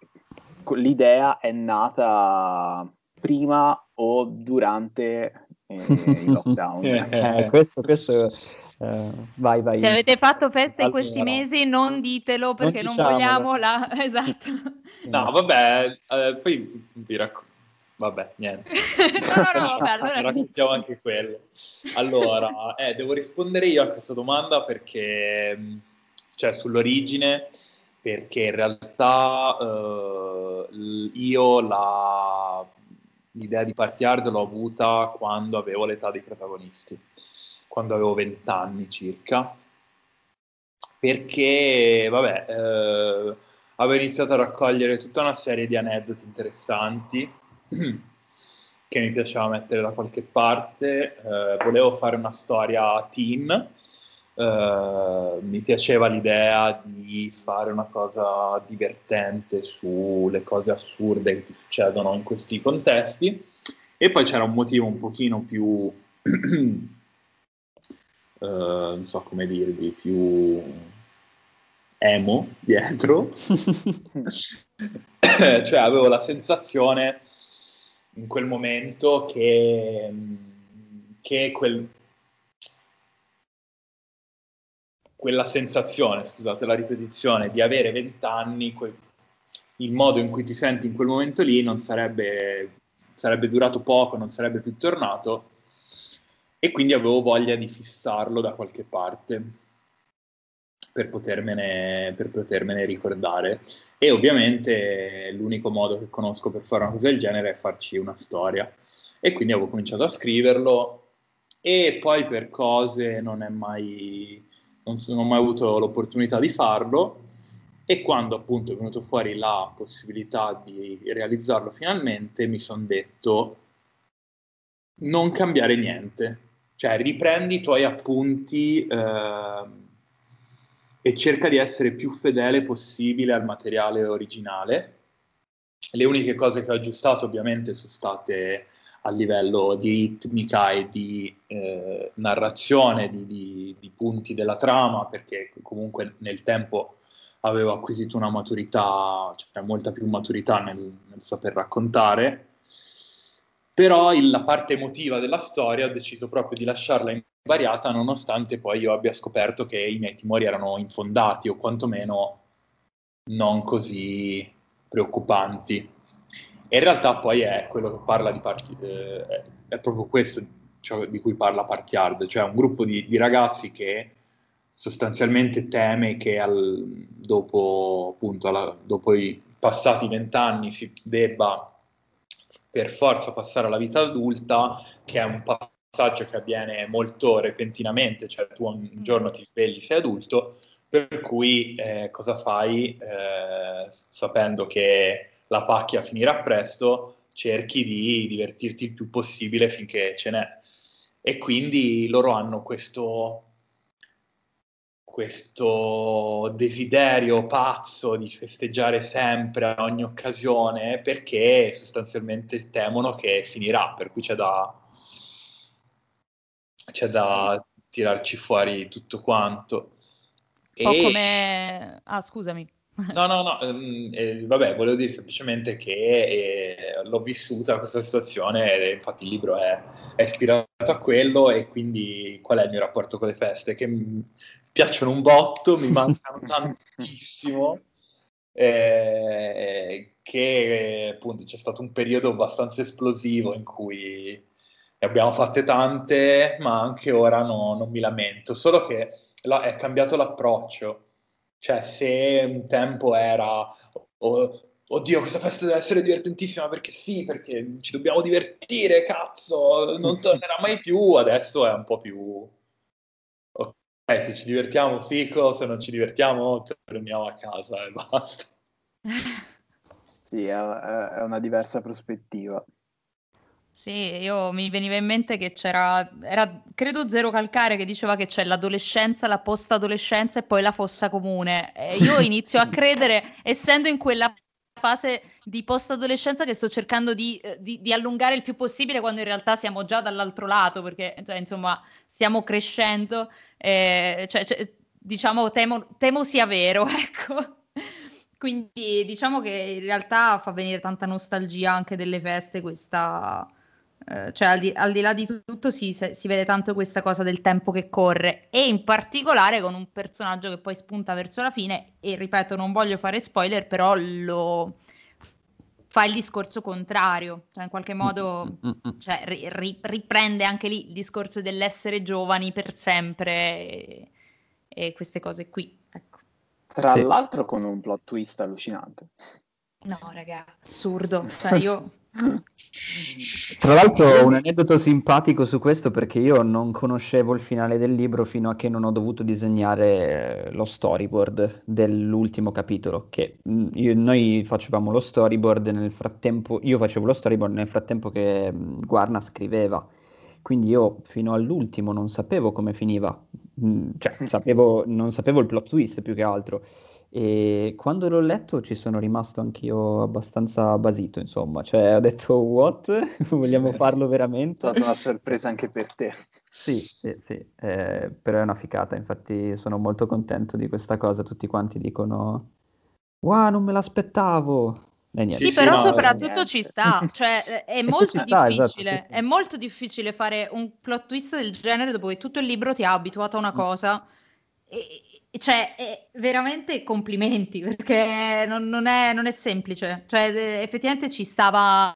l'idea è nata prima o durante eh, il lockdown? eh, questo, questo Uh, vai, vai. Se avete fatto feste in questi mesi, non ditelo perché non, non vogliamo la. Esatto. No, vabbè, eh, poi vi racconto. Vabbè, niente. no, no, no, vabbè, allora... raccontiamo anche quello. Allora, eh, devo rispondere io a questa domanda perché, cioè, sull'origine, perché in realtà eh, io la, l'idea di Party l'ho avuta quando avevo l'età dei protagonisti quando avevo 20 anni circa, perché, vabbè, eh, avevo iniziato a raccogliere tutta una serie di aneddoti interessanti che mi piaceva mettere da qualche parte, eh, volevo fare una storia teen, Uh, mi piaceva l'idea di fare una cosa divertente sulle cose assurde che succedono in questi contesti e poi c'era un motivo un pochino più eh, non so come dirvi, più emo dietro. cioè avevo la sensazione in quel momento che, che quel, quella sensazione, scusate la ripetizione, di avere vent'anni, que- il modo in cui ti senti in quel momento lì non sarebbe, sarebbe durato poco, non sarebbe più tornato e quindi avevo voglia di fissarlo da qualche parte per potermene, per potermene ricordare. E ovviamente l'unico modo che conosco per fare una cosa del genere è farci una storia. E quindi avevo cominciato a scriverlo e poi per cose non, è mai, non, ho mai avuto l'opportunità di farlo e quando appunto è venuto fuori la possibilità di realizzarlo finalmente mi sono detto non cambiare niente cioè, riprendi i tuoi appunti eh, e cerca di essere più fedele possibile al materiale originale. Le uniche cose che ho aggiustato ovviamente sono state a livello di ritmica e di eh, narrazione, di, di, di, punti della trama, perché comunque nel tempo avevo acquisito una maturità, cioè molta più maturità nel, nel saper raccontare però il, la parte emotiva della storia ho deciso proprio di lasciarla invariata nonostante poi io abbia scoperto che i miei timori erano infondati o quantomeno non così preoccupanti. E in realtà poi è quello che parla di parti, eh, è proprio questo cioè, di cui parla Party Hard, cioè un gruppo di, di ragazzi che sostanzialmente teme che al, dopo, appunto, alla, dopo i passati vent'anni si debba per forza passare alla vita adulta, che è un passaggio che avviene molto repentinamente, cioè tu un mm. giorno ti svegli, sei adulto, per cui eh, cosa fai eh, sapendo che la pacchia finirà presto, cerchi di divertirti il più possibile finché ce n'è. E quindi loro hanno questo questo desiderio pazzo di festeggiare sempre a ogni occasione perché sostanzialmente temono che finirà, per cui c'è da, c'è da tirarci fuori tutto quanto. Un po' e... come... Ah, scusami. No, no, no, eh, vabbè, volevo dire semplicemente che eh, l'ho vissuta questa situazione e infatti il libro è, è, ispirato a quello e quindi qual è il mio rapporto con le feste? Che mi piacciono un botto, mi mancano tantissimo, eh, che appunto c'è stato un periodo abbastanza esplosivo in cui ne abbiamo fatte tante, ma anche ora no, non mi lamento, solo che la, è cambiato l'approccio. Cioè, se un tempo era oh, oddio, questa festa deve essere divertentissima perché sì, perché ci dobbiamo divertire, cazzo, non tornerà mai più, adesso è un po' più... Ok, se ci divertiamo fico, se non ci divertiamo torniamo a casa e basta. Sì, è, è una diversa prospettiva. Sì, io mi veniva in mente che c'era, era credo Zero Calcare che diceva che c'è l'adolescenza, la post-adolescenza e poi la fossa comune. E io inizio a credere, essendo in quella fase di post-adolescenza che sto cercando di, eh, di, di, allungare il più possibile quando in realtà siamo già dall'altro lato, perché cioè, insomma stiamo crescendo, eh, cioè, cioè, diciamo temo, temo sia vero, ecco. Quindi diciamo che in realtà fa venire tanta nostalgia anche delle feste questa eh, cioè al di, al di, là di tutto si, si, vede tanto questa cosa del tempo che corre e in particolare con un personaggio che poi spunta verso la fine e ripeto non voglio fare spoiler però lo fa il discorso contrario cioè in qualche modo mm, mm, mm, cioè, ri, riprende anche lì il discorso dell'essere giovani per sempre e, e queste cose qui ecco. tra sì. l'altro con un plot twist allucinante no raga assurdo cioè io Tra l'altro un aneddoto simpatico su questo perché io non conoscevo il finale del libro fino a che non ho dovuto disegnare lo storyboard dell'ultimo capitolo, che mm, io, noi facevamo lo storyboard nel frattempo, io facevo lo storyboard nel frattempo che mm, Guarna scriveva, quindi io fino all'ultimo non sapevo come finiva, mm, cioè sapevo, non sapevo il plot twist più che altro. E quando l'ho letto ci sono rimasto anch'io abbastanza basito, insomma, cioè ho detto what? Vogliamo farlo veramente? È stata una sorpresa anche per te. Sì, sì, sì, eh, però è una ficata, infatti sono molto contento di questa cosa, tutti quanti dicono wow, non me l'aspettavo. Eh. Sì, però no, soprattutto ci sta, cioè è molto sta, difficile, esatto, sì, sì. è molto difficile fare un plot twist del genere dopo che tutto il libro ti ha abituato a una mm. cosa e, cioè, veramente complimenti, perché non, non, è, non è, semplice. Cioè, effettivamente ci stava...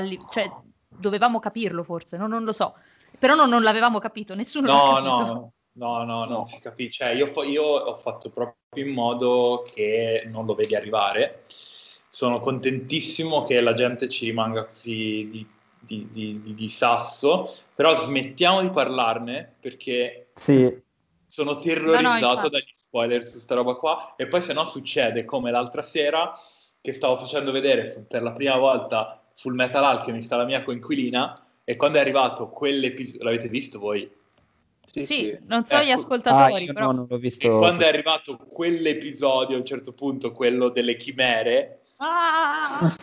Lì, cioè, dovevamo capirlo forse, no, non lo so. Però non, non l'avevamo capito, nessuno no, l'ha capito. No, no, no, non si capisce. Cioè, io, io ho fatto proprio in modo che non lo vedi arrivare. Sono contentissimo che la gente ci rimanga così di, di, di, di sasso, però smettiamo di parlarne perché... Sì sono terrorizzato no, no, dagli spoiler su sta roba qua e poi se no succede come l'altra sera che stavo facendo vedere per la prima volta Full Metal Alchemist alla mia coinquilina e quando è arrivato quell'episodio l'avete visto voi? Sì, sì, sì. non so ecco. gli ascoltatori, ah, però... No, visto... quando è arrivato quell'episodio a un certo punto, quello delle chimere, ah!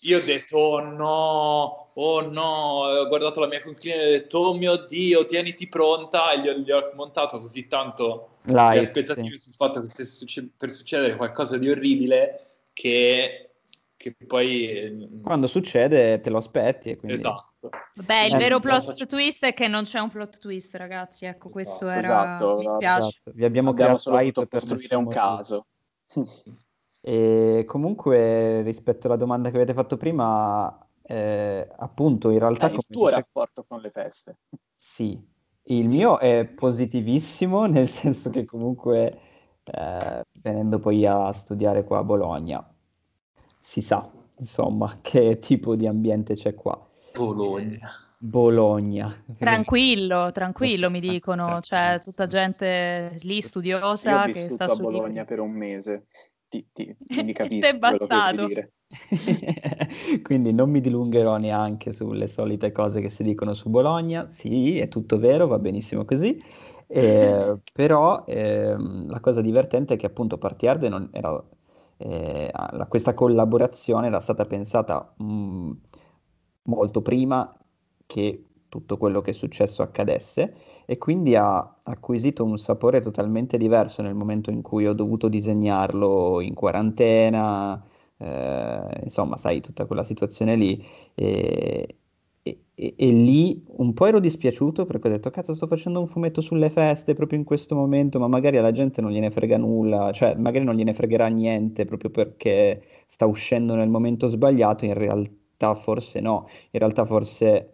io ho detto oh no, oh no, ho guardato la mia coinquilina e ho detto oh mio Dio, tieniti pronta e gli ho, gli ho montato così tanto Live, le aspettative sì. sul fatto che stesse succe- per succedere qualcosa di orribile che, che poi... Quando succede te lo aspetti e quindi... Esatto. Beh, il eh, vero plot faccio... twist è che non c'è un plot twist, ragazzi. Ecco, questo esatto, era. Esatto, Mi spiace. Esatto. Vi abbiamo, abbiamo solo hype per costruire un caso. e comunque, rispetto alla domanda che avete fatto prima, eh, appunto, in realtà. Eh, il tuo dice... rapporto con le feste. Sì, il mio è positivissimo, nel senso che comunque, eh, venendo poi a studiare qua a Bologna, si sa, insomma, che tipo di ambiente c'è qua. Bologna. Bologna. Tranquillo, tranquillo mi dicono, c'è tutta gente lì studiosa che sta a Bologna per un mese, ti, ti, quindi capisco quello che dire. quindi non mi dilungherò neanche sulle solite cose che si dicono su Bologna, sì, è tutto vero, va benissimo così, eh, però eh, la cosa divertente è che appunto Party Hard non era, eh, questa collaborazione era stata pensata... Mh, mm, molto prima che tutto quello che è successo accadesse e quindi ha acquisito un sapore totalmente diverso nel momento in cui ho dovuto disegnarlo in quarantena, eh, insomma, sai, tutta quella situazione lì. E, e, e, e, lì un po' ero dispiaciuto perché ho detto, cazzo, sto facendo un fumetto sulle feste proprio in questo momento, ma magari alla gente non gliene frega nulla, cioè magari non gliene fregherà niente proprio perché sta uscendo nel momento sbagliato, in realtà realtà forse no, in realtà forse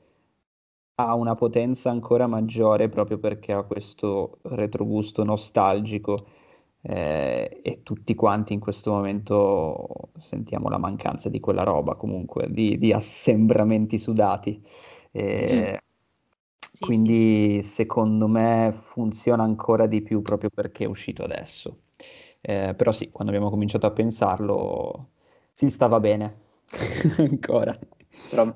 ha una potenza ancora maggiore proprio perché ha questo retrogusto nostalgico eh, e tutti quanti in questo momento sentiamo la mancanza di quella roba comunque, di, di assembramenti sudati. Eh, sì, quindi sì, sì. secondo me funziona ancora di più proprio perché è uscito adesso. Eh, però sì, quando abbiamo cominciato a pensarlo si stava bene ancora. Però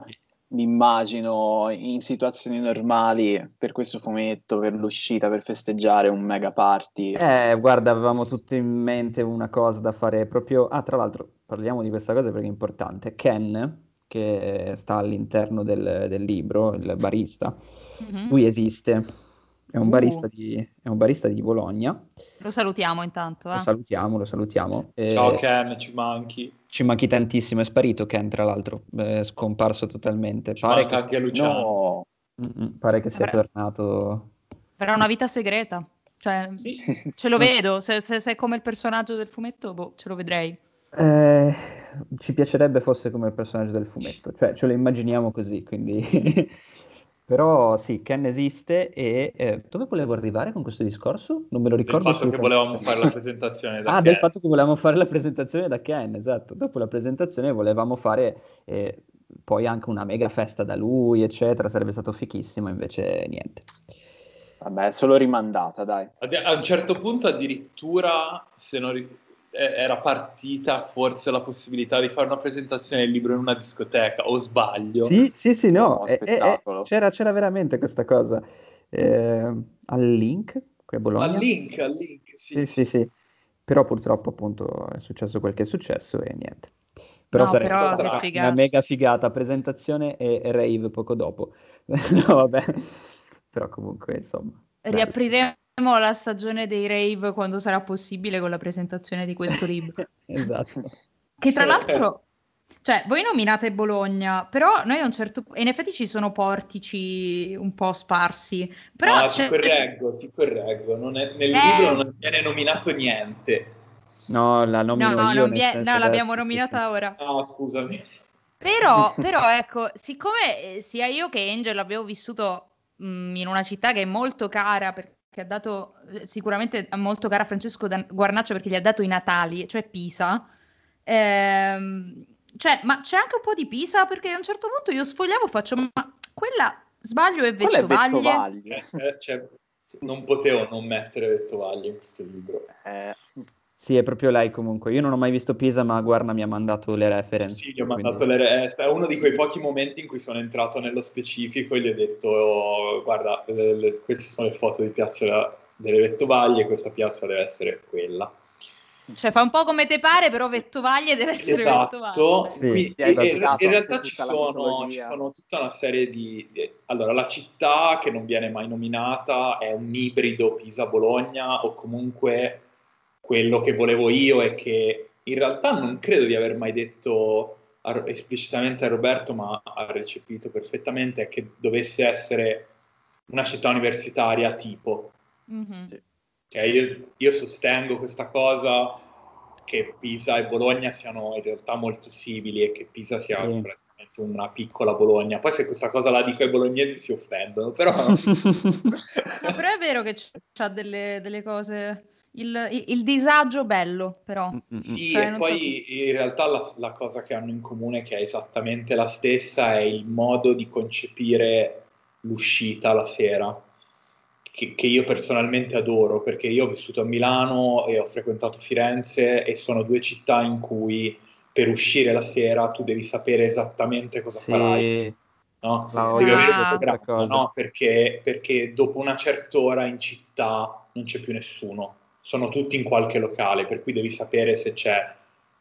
mi immagino in situazioni normali per questo fumetto, per l'uscita, per festeggiare un mega party. Eh, guarda, avevamo tutti in mente una cosa da fare proprio... Ah, tra l'altro, parliamo di questa cosa perché è importante. Ken, che sta all'interno del, del libro, il barista, mm-hmm. lui esiste è un, barista uh. di, è un barista di Bologna. Lo salutiamo intanto. Eh? Lo salutiamo, lo salutiamo. E... Ciao Ken, ci manchi. Ci manchi tantissimo, è sparito Ken tra l'altro, è scomparso totalmente. Ci pare che... anche Luciano. No. Pare che sia Vabbè. tornato. Avrà una vita segreta. Cioè, sì. ce lo vedo, se, se, se, è come il personaggio del fumetto, boh, ce lo vedrei. Eh, ci piacerebbe fosse come il personaggio del fumetto, cioè ce lo immaginiamo così, quindi Però sì, Ken esiste e eh, dove volevo arrivare con questo discorso? Non me lo ricordo. Del fatto che volevamo fare la presentazione da ah, Ken. del fatto che volevamo fare la presentazione da Ken, esatto. Dopo la presentazione volevamo fare eh, poi anche una mega festa da lui, eccetera. Sarebbe stato fichissimo, invece niente. Vabbè, solo rimandata, dai. A un certo punto addirittura, se non ricordo era partita forse la possibilità di fare una presentazione del libro in una discoteca, o sbaglio? Sì, sì, sì, no, eh, eh, c'era, c'era, veramente questa cosa. Eh, al link, qui a Bologna. Al link, al link, sì. Sì, sì, sì. Però purtroppo appunto è successo quel che è successo e niente. Però no, sarebbe però una mega figata, presentazione e, e rave poco dopo. no, vabbè. Però comunque, insomma. Riapriremo la stagione dei rave quando sarà possibile con la presentazione di questo libro. esatto. Che tra l'altro, cioè, voi nominate Bologna, però noi a un certo punto, in effetti ci sono portici un po' sparsi. Però no, ti correggo, ti correggo, non è, nel eh... libro non viene nominato niente. No, la nomino no, io. Vie... No, l'abbiamo nominata ora. No, scusami. Però, però, ecco, siccome eh, sia io che Angel abbiamo vissuto mh, mm, in una città che è molto cara per che ha dato eh, sicuramente molto cara a Francesco Guarnaccio perché gli ha dato i Natali, cioè Pisa. Ehm, cioè, ma c'è anche un po' di Pisa perché a un certo punto io sfogliavo e faccio, ma quella sbaglio è Vettovaglie? Vettovaglie. Eh, cioè, cioè, non potevo non mettere Vettovaglie in questo libro. Eh, sì, è proprio lei comunque. Io non ho mai visto Pisa, ma Guarna mi ha mandato le reference. Sì, gli ho mandato quindi... le reference. È uno di quei pochi momenti in cui sono entrato nello specifico e gli ho detto, oh, guarda, le, le, queste sono le foto di piazza delle Vettovaglie, questa piazza deve essere quella. Cioè fa un po' come te pare, però Vettovaglie deve essere esatto. Vettovaglie. Sì, sì, esatto. in, in realtà ci sono, ci sono, tutta una serie di, di... Allora, la città che non viene mai nominata è un ibrido Pisa-Bologna o comunque quello che volevo io è che in realtà non credo di aver mai detto a, esplicitamente a Roberto, ma ha recepito perfettamente, che dovesse essere una città universitaria tipo. Mm-hmm. Cioè io, io sostengo questa cosa che Pisa e Bologna siano in realtà molto simili e che Pisa sia mm. praticamente una piccola Bologna. Poi se questa cosa la dico ai bolognesi si offendono, però... no, però è vero che c'ha delle, delle cose il, il, disagio bello, però. Mm, mm, mm. Sì, cioè, e poi so... in realtà la, la, cosa che hanno in comune, che è esattamente la stessa, è il modo di concepire l'uscita la sera, che, che, io personalmente adoro, perché io ho vissuto a Milano e ho frequentato Firenze e sono due città in cui per uscire la sera tu devi sapere esattamente cosa sì. farai. No? Devi avere un programma, no? Perché, perché dopo una certa ora in città non c'è più nessuno sono tutti in qualche locale, per cui devi sapere se c'è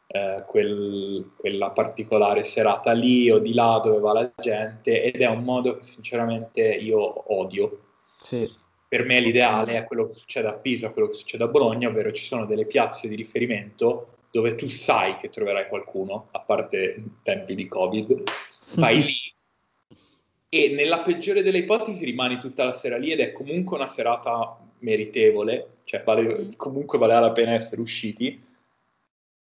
eh, quel, quella particolare serata lì o di là dove va la gente ed è un modo che sinceramente io odio. Sì. Per me l'ideale è quello che succede a Pisa, quello che succede a Bologna, ovvero ci sono delle piazze di riferimento dove tu sai che troverai qualcuno, a parte tempi di Covid, vai lì e nella peggiore delle ipotesi rimani tutta la sera lì ed è comunque una serata meritevole, cioè vale, comunque valeva la pena essere usciti,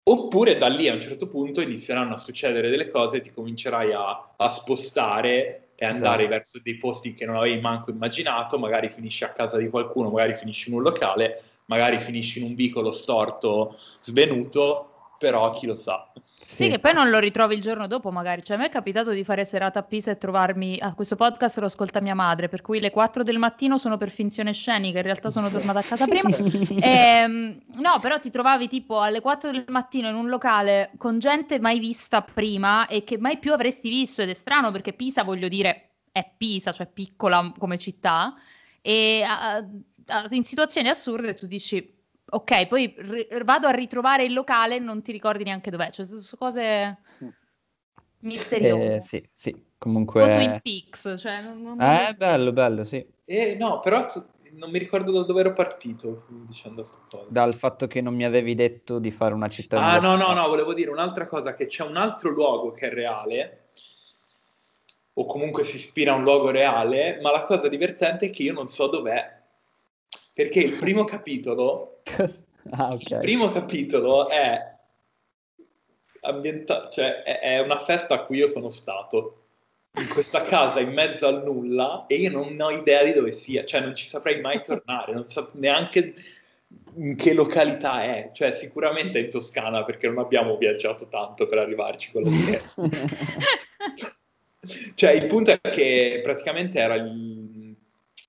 oppure da lì a un certo punto inizieranno a succedere delle cose e ti comincerai a, a spostare e andare esatto. verso dei posti che non avevi manco immaginato, magari finisci a casa di qualcuno, magari finisci in un locale, magari finisci in un vicolo storto, svenuto, però chi lo sa. Sì. sì. che poi non lo ritrovi il giorno dopo magari, cioè a me è capitato di fare serata a Pisa e trovarmi, a questo podcast lo ascolta mia madre, per cui le 4 del mattino sono per finzione scenica, in realtà sono tornata a casa prima, e, ehm, no però ti trovavi tipo alle 4 del mattino in un locale con gente mai vista prima e che mai più avresti visto ed è strano perché Pisa voglio dire è Pisa, cioè piccola come città e uh, in situazioni assurde tu dici ok, poi r- vado a ritrovare il locale e non ti ricordi neanche dov'è, cioè sono cose misteriose. Eh, sì, sì, comunque... O Twin Peaks, cioè... Non, non eh, so. bello, bello, sì. Eh, no, però non mi ricordo da dove ero partito dicendo questa cosa. Dal fatto che non mi avevi detto di fare una città... Ah, no, no, no, volevo dire un'altra cosa, che c'è un altro luogo che è reale, o comunque si ispira a un luogo reale, ma la cosa divertente è che io non so dov'è, perché il primo capitolo, ah, okay. il primo capitolo è ambientato, cioè è, è, una festa a cui io sono stato. In questa casa in mezzo al nulla e io non ho idea di dove sia, cioè non ci saprei mai tornare, non so neanche in che località è, cioè sicuramente è in Toscana perché non abbiamo viaggiato tanto per arrivarci con la cioè il punto è che praticamente era il,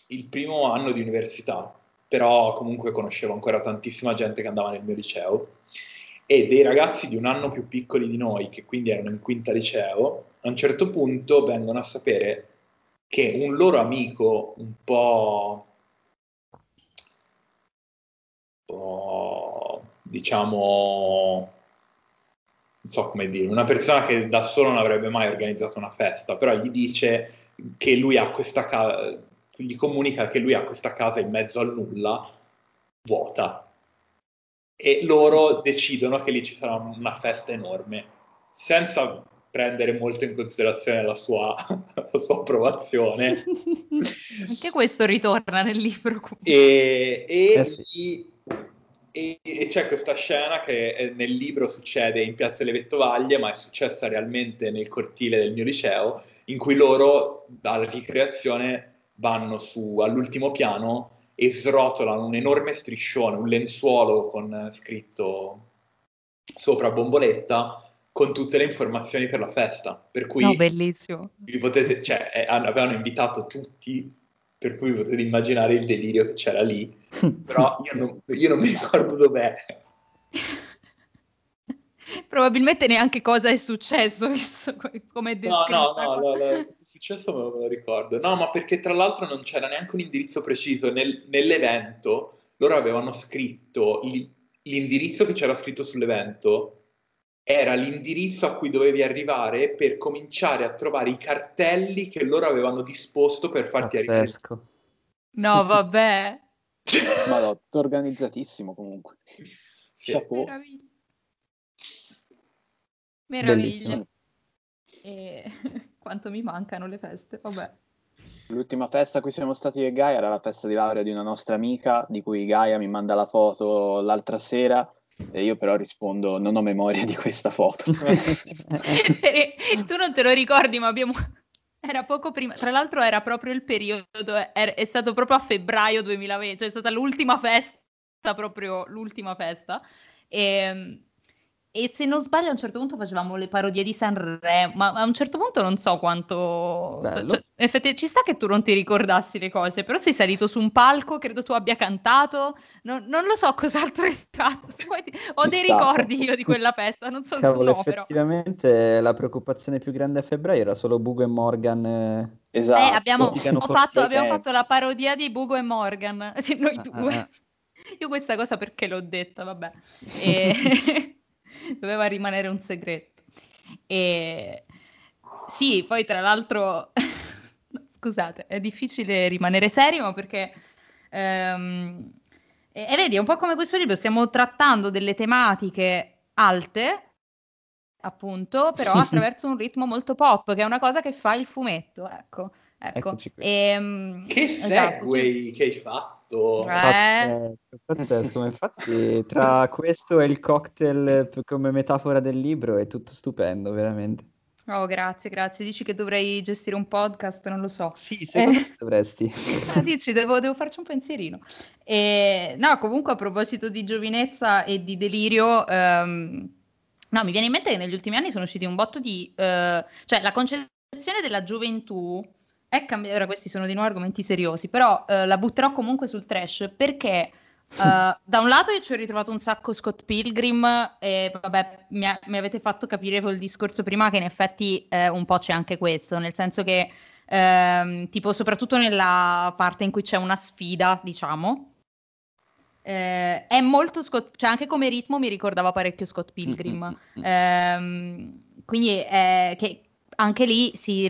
il primo anno di università però comunque conoscevo ancora tantissima gente che andava nel mio liceo e dei ragazzi di un anno più piccoli di noi, che quindi erano in quinta liceo, a un certo punto vengono a sapere che un loro amico un po', un po' diciamo, non so come dire, una persona che da solo non avrebbe mai organizzato una festa, però gli dice che lui ha questa casa gli comunica che lui ha questa casa in mezzo al nulla, vuota. E loro decidono che lì ci sarà una festa enorme, senza prendere molto in considerazione la sua, la sua approvazione. Anche questo ritorna nel libro. E, e, eh sì. e, e, c'è questa scena che eh, nel libro succede in Piazza delle Vettovaglie, ma è successa realmente nel cortile del mio liceo, in cui loro, dalla ricreazione, vanno su, all'ultimo piano e srotolano un enorme striscione, un lenzuolo con scritto sopra bomboletta con tutte le informazioni per la festa. Per cui no, bellissimo. Vi potete, cioè, eh, avevano invitato tutti, per cui potete immaginare il delirio che c'era lì. Però io non, io non mi ricordo dov'è. Probabilmente neanche cosa è successo, visto come è descritto. No, no, no, no, è successo me lo ricordo. No, ma perché tra l'altro non c'era neanche un indirizzo preciso. Nel, nell'evento loro avevano scritto, il, l'indirizzo che c'era scritto sull'evento era l'indirizzo a cui dovevi arrivare per cominciare a trovare i cartelli che loro avevano disposto per farti Pazzesco. arrivare. No, vabbè. Ma no, tutto organizzatissimo comunque. Sì. Chapeau. Meraviglia. Meraviglia. E quanto mi mancano le feste, vabbè. L'ultima festa a cui siamo stati io e Gaia era la festa di laurea di una nostra amica, di cui Gaia mi manda la foto l'altra sera e io però rispondo non ho memoria di questa foto. tu non te lo ricordi, ma abbiamo... Era poco prima, tra l'altro era proprio il periodo, è, è stato proprio a febbraio 2020, cioè è stata l'ultima festa, proprio l'ultima festa. E, ehm, e se non sbaglio, a un certo punto facevamo le parodie di Sanremo, ma a un certo punto non so quanto. Cioè, effetti, ci sta che tu non ti ricordassi le cose, però sei salito su un palco, credo tu abbia cantato, no, non lo so cos'altro hai fatto. Ti... Ho ci dei sta. ricordi io di quella festa, non so Cavolo, tu no, effettivamente però. la preoccupazione più grande a febbraio era solo Bugo e Morgan. Eh... Esatto. Eh, abbiamo, fatto, abbiamo fatto, la parodia di Bugo e Morgan, noi ah, due. Ah, ah. Io questa cosa perché l'ho detta, vabbè. E... doveva rimanere un segreto. E sì, poi tra l'altro, scusate, è difficile rimanere seri, ma perché... Um, e, e, vedi, è un po' come questo libro, stiamo trattando delle tematiche alte, appunto, però attraverso un ritmo molto pop, che è una cosa che fa il fumetto, ecco. Ecco. E, ehm, che esatto, che hai fatto! Eh. Pazzesco, infatti tra questo e il cocktail come metafora del libro è tutto stupendo, veramente. Oh, grazie, grazie. Dici che dovrei gestire un podcast? Non lo so. Sì, secondo eh, dovresti. Ah, dici, devo, devo, farci un pensierino. E, no, comunque a proposito di giovinezza e di delirio, um, no, mi viene in mente che negli ultimi anni sono usciti un botto di... Uh, cioè, la concezione della gioventù è cambiata... Ora, questi sono di nuovo argomenti seriosi, però uh, la butterò comunque sul trash perché Uh, da un lato io ci ho ritrovato un sacco Scott Pilgrim e vabbè mi, ha, mi avete fatto capire col discorso prima che in effetti eh, un po' c'è anche questo, nel senso che ehm, tipo soprattutto nella parte in cui c'è una sfida, diciamo, eh, è molto Scott, cioè anche come ritmo mi ricordava parecchio Scott Pilgrim, eh, quindi che anche lì si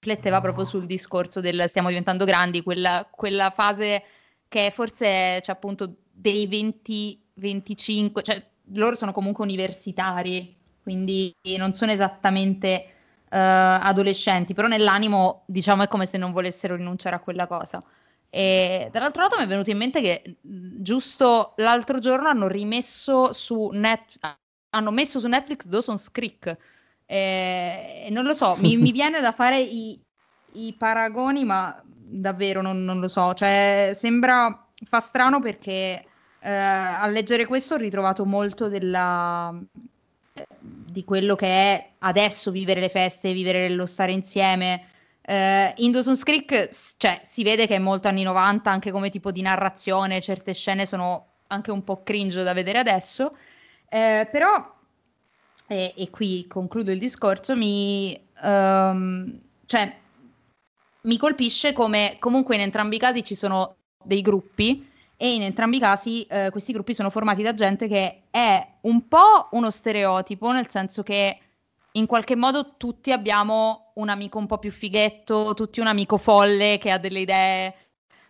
rifletteva proprio sul discorso del stiamo diventando grandi, quella, quella fase che forse cioè, appunto dei 20, 25, cioè loro sono comunque universitari, quindi non sono esattamente uh, adolescenti, però nell'animo diciamo è come se non volessero rinunciare a quella cosa. E dall'altro lato mi è venuto in mente che giusto l'altro giorno hanno rimesso su Net, hanno messo su Netflix Dawson's Creek. E, e non lo so, mi, mi viene da fare i, i paragoni, ma davvero non, non, lo so. Cioè, sembra, fa strano perché eh, a leggere questo ho ritrovato molto della, di quello che è adesso vivere le feste, vivere lo stare insieme. Eh, in Dawson's Creek cioè, si vede che è molto anni 90 anche come tipo di narrazione, certe scene sono anche un po' cringe da vedere adesso, eh, però, e, e, qui concludo il discorso, mi... Um, cioè, mi colpisce come comunque in entrambi i casi ci sono dei gruppi e in entrambi i casi eh, questi gruppi sono formati da gente che è un po' uno stereotipo, nel senso che in qualche modo tutti abbiamo un amico un po' più fighetto, tutti un amico folle che ha delle idee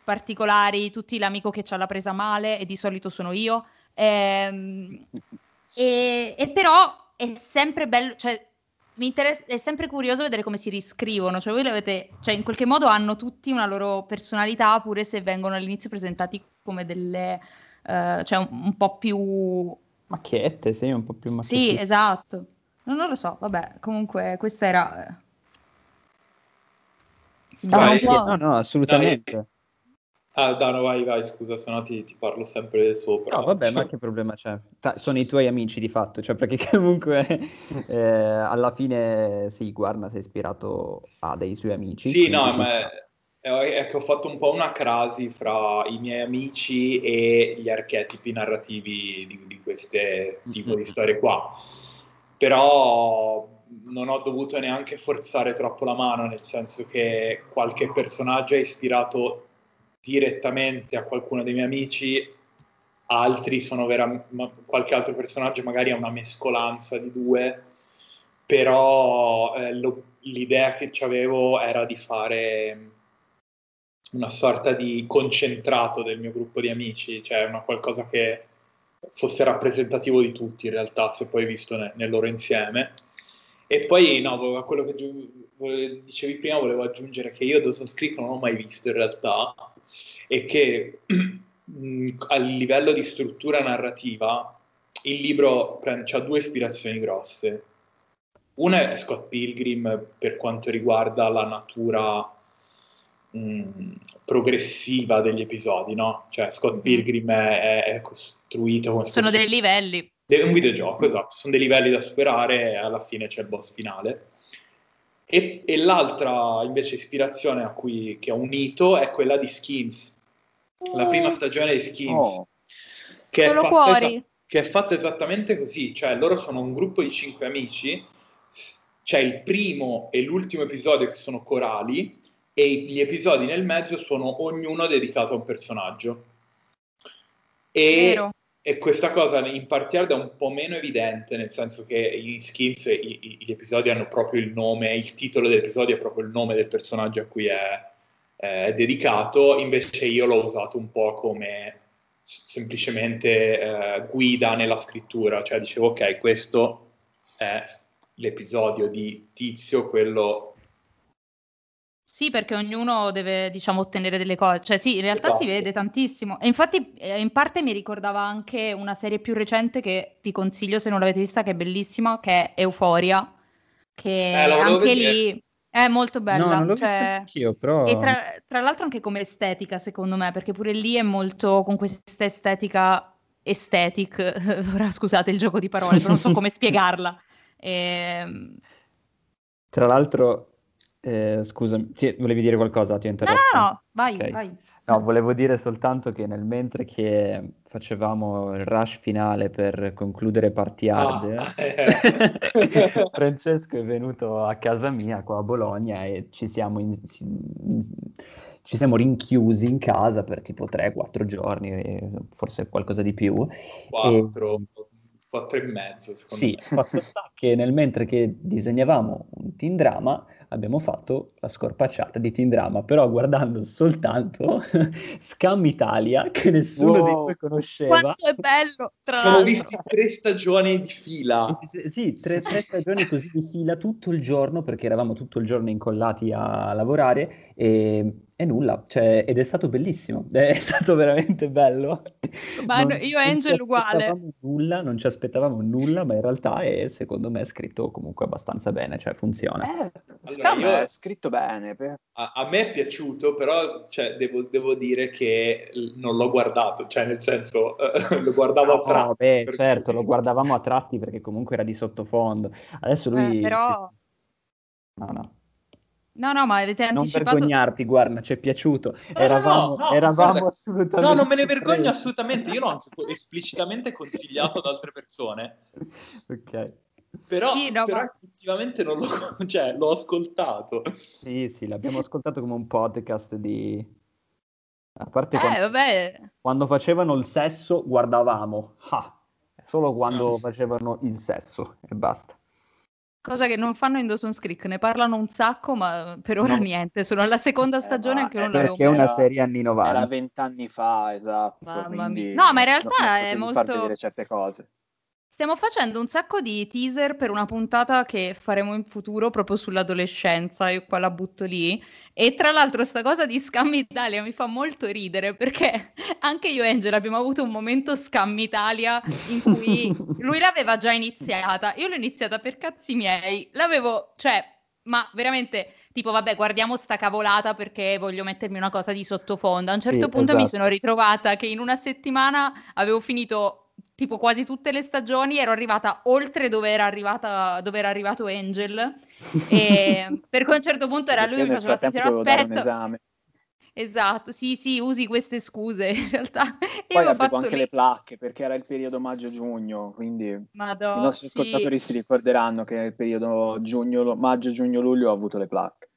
particolari, tutti l'amico che ha la presa male e di solito sono io. Ehm, e, e, però è sempre bello, cioè mi interessa, è sempre curioso vedere come si riscrivono, cioè voi avete, cioè in qualche modo hanno tutti una loro personalità, pure se vengono all'inizio presentati come delle, uh, cioè un, un, po' più... Macchiette, sì, un po' più macchiette. Sì, esatto. Non, non lo so, vabbè, comunque questa era... Eh, si no, no, no, assolutamente. Ah, Dano, vai, vai, scusa, se no ti, ti parlo sempre sopra. No, vabbè, ma che problema c'è? Ta- sono i tuoi amici di fatto, cioè perché comunque eh, alla fine sì, Guarna si è ispirato a dei suoi amici. Sì, no, ma è, è, che ho fatto un po' una crasi fra i miei amici e gli archetipi narrativi di, di queste tipo mm-hmm. di storie qua. Però non ho dovuto neanche forzare troppo la mano, nel senso che qualche personaggio è ispirato direttamente a qualcuno dei miei amici, altri sono vera- qualche altro personaggio magari è una mescolanza di due, però eh, lo, l'idea che avevo era di fare una sorta di concentrato del mio gruppo di amici, cioè una qualcosa che fosse rappresentativo di tutti in realtà, se poi visto ne, nel loro insieme. E poi, no, a quello che dicevi prima, volevo aggiungere che io Dawson's Creek non ho mai visto in realtà, e che a livello di struttura narrativa il libro ha due ispirazioni grosse. Una è Scott Pilgrim per quanto riguarda la natura mh, progressiva degli episodi, no? Cioè Scott mm-hmm. Pilgrim è, è costruito come... Sono dei livelli. È un videogioco, esatto. Sono dei livelli da superare e alla fine c'è il boss finale. E, e, l'altra invece ispirazione a cui, che ho unito è quella di Skins, la prima stagione di Skins, oh. che, è fatta, che, è fatta esattamente così, cioè loro sono un gruppo di cinque amici, c'è il primo e l'ultimo episodio che sono corali e gli episodi nel mezzo sono ognuno dedicato a un personaggio. E, Vero. E questa cosa in particolare è un po' meno evidente, nel senso che in Skins i, i, gli episodi hanno proprio il nome, il titolo dell'episodio è proprio il nome del personaggio a cui è, è dedicato, invece io l'ho usato un po' come semplicemente eh, guida nella scrittura, cioè dicevo ok, questo è l'episodio di Tizio, quello sì, perché ognuno deve, diciamo, ottenere delle cose. Cioè, sì, in realtà esatto. si vede tantissimo. E infatti, eh, in parte mi ricordava anche una serie più recente che vi consiglio se non l'avete vista, che è bellissima, che è Euforia. che eh, anche lì è molto bella. No, non l'ho cioè... anch'io, però... E tra, tra, l'altro anche come estetica, secondo me, perché pure lì è molto con questa estetica aesthetic, ora scusate il gioco di parole, però non so come spiegarla. E... Ehm, tra l'altro, eh, scusami, sì, volevi dire qualcosa? Ti ho interrotto? No, no, no, vai, okay. vai. No, volevo dire soltanto che nel mentre che facevamo il rush finale per concludere Party Hard, ah, eh. Francesco è venuto a casa mia qua a Bologna e ci siamo, in, ci siamo rinchiusi in casa per tipo 3-4 giorni, forse qualcosa di più. 4, e... 4 e mezzo secondo sì, me. Sì, fatto sta che nel mentre che disegnavamo un teen drama abbiamo fatto la scorpacciata di Teen Drama, però guardando soltanto Scam Italia, che nessuno wow. di noi conosceva. Quanto è bello! Tra Sono visti tre stagioni di fila. Sì, tre, tre stagioni così di fila tutto il giorno, perché eravamo tutto il giorno incollati a lavorare e e nulla, cioè, ed è stato bellissimo, è stato veramente bello. Ma non, io e Angel uguale. Nulla, non ci aspettavamo nulla, ma in realtà è, secondo me, scritto comunque abbastanza bene, cioè funziona. Eh, allora, io, è scritto bene. A, a, me è piaciuto, però cioè, devo, devo, dire che non l'ho guardato, cioè nel senso lo guardavo a tratti. No, beh, certo, lo guardavamo a tratti perché comunque era di sottofondo. Adesso lui... Eh, però... No, no. No, no, ma avete anticipato... Non vergognarti, guarda, ci è piaciuto. No, eravamo, no, no, eravamo guarda, assolutamente... No, non me ne vergogno assolutamente. Io l'ho anche esplicitamente consigliato ad altre persone. Ok. Però, sì, no, però ma... effettivamente non l'ho, cioè, l'ho ascoltato. Sì, sì, l'abbiamo ascoltato come un podcast di... A parte eh, quando, vabbè. quando facevano il sesso guardavamo. Ah, solo quando facevano il sesso e basta. Cosa che non fanno in Dawson's Creek, ne parlano un sacco, ma per ora no. niente. Sono alla seconda eh, stagione eh, anche non l'avevo Perché è una serie anni 90. Era vent'anni fa, esatto. Quindi... No, ma in realtà è molto... far vedere certe cose. Stiamo facendo un sacco di teaser per una puntata che faremo in futuro proprio sull'adolescenza, io qua la butto lì. E tra l'altro sta cosa di Scam Italia mi fa molto ridere perché anche io e Angela abbiamo avuto un momento Scam Italia in cui lui l'aveva già iniziata, io l'ho iniziata per cazzi miei, l'avevo, cioè, ma veramente tipo vabbè guardiamo sta cavolata perché voglio mettermi una cosa di sottofondo. A un certo sì, punto esatto. mi sono ritrovata che in una settimana avevo finito tipo quasi tutte le stagioni ero arrivata oltre dove era, arrivata, dove era arrivato Angel. E per cui a un certo punto era lui che faceva stasera aspetta. esatto sì sì usi queste scuse in realtà. Poi avevo fatto anche lì... le placche perché era il periodo maggio-giugno quindi Madonna, i nostri sì. ascoltatori si ricorderanno che nel periodo giugno, maggio-giugno-luglio ho avuto le placche.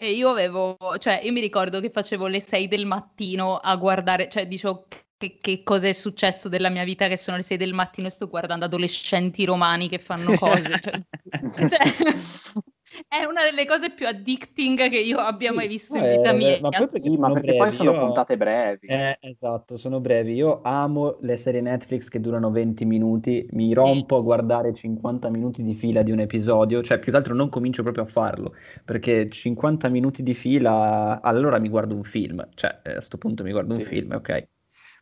E io avevo, cioè, io mi ricordo che facevo le 6 del mattino a guardare, cioè, dicevo, che, che cosa è successo della mia vita che sono le 6 del mattino e sto guardando adolescenti romani che fanno cose. cioè, cioè, è una delle cose più addicting che io abbia mai visto in vita eh, mia. Ma, perché, ma perché brevi, poi sono io... puntate brevi. Eh, esatto, sono brevi. Io amo le serie Netflix che durano 20 minuti, mi rompo a guardare 50 minuti di fila di un episodio, cioè più che altro non comincio proprio a farlo, perché 50 minuti di fila, allora mi guardo un film, cioè a questo punto mi guardo sì. un film, ok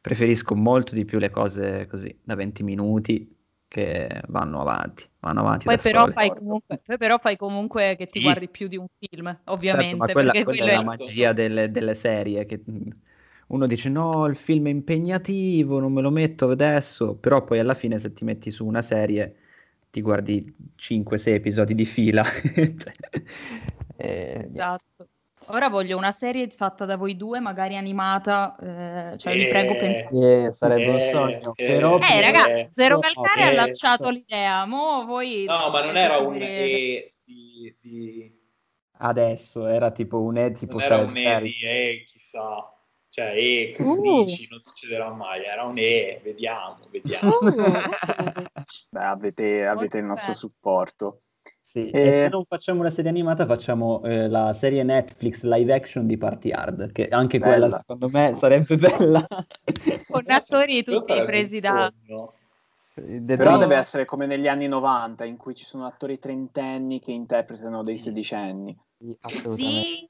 preferisco molto di più le cose così, da 20 minuti, che vanno avanti, vanno avanti poi, però fai, comunque, poi però fai comunque che ti sì. guardi più di un film, ovviamente. Certo, ma quella, quella è la magia delle, delle, serie, che uno dice no, il film è impegnativo, non me lo metto adesso, però poi alla fine se ti metti su una serie ti guardi 5-6 episodi di fila. cioè, eh, esatto. Ora voglio una serie fatta da voi due, magari animata, eh, cioè vi prego pensate. Eh, sarebbe un sogno. Eh, però eh raga, Zero Calcare ha lanciato l'idea, mo voi... No, ma non era un E di, di... Adesso, era tipo un E tipo... Non era un E di E, chissà. Cioè, E, che uh. dici, non succederà mai. Era un E, vediamo, vediamo. Uh. Beh, avete, avete il nostro supporto. Sì, e... e... se non facciamo una serie animata facciamo eh, la serie Netflix live action di Party Hard, che anche bella. quella secondo me sarebbe bella. Con attori tutti presi da... Però deve essere come negli anni 90 in cui ci sono attori trentenni che interpretano dei sedicenni. Sì,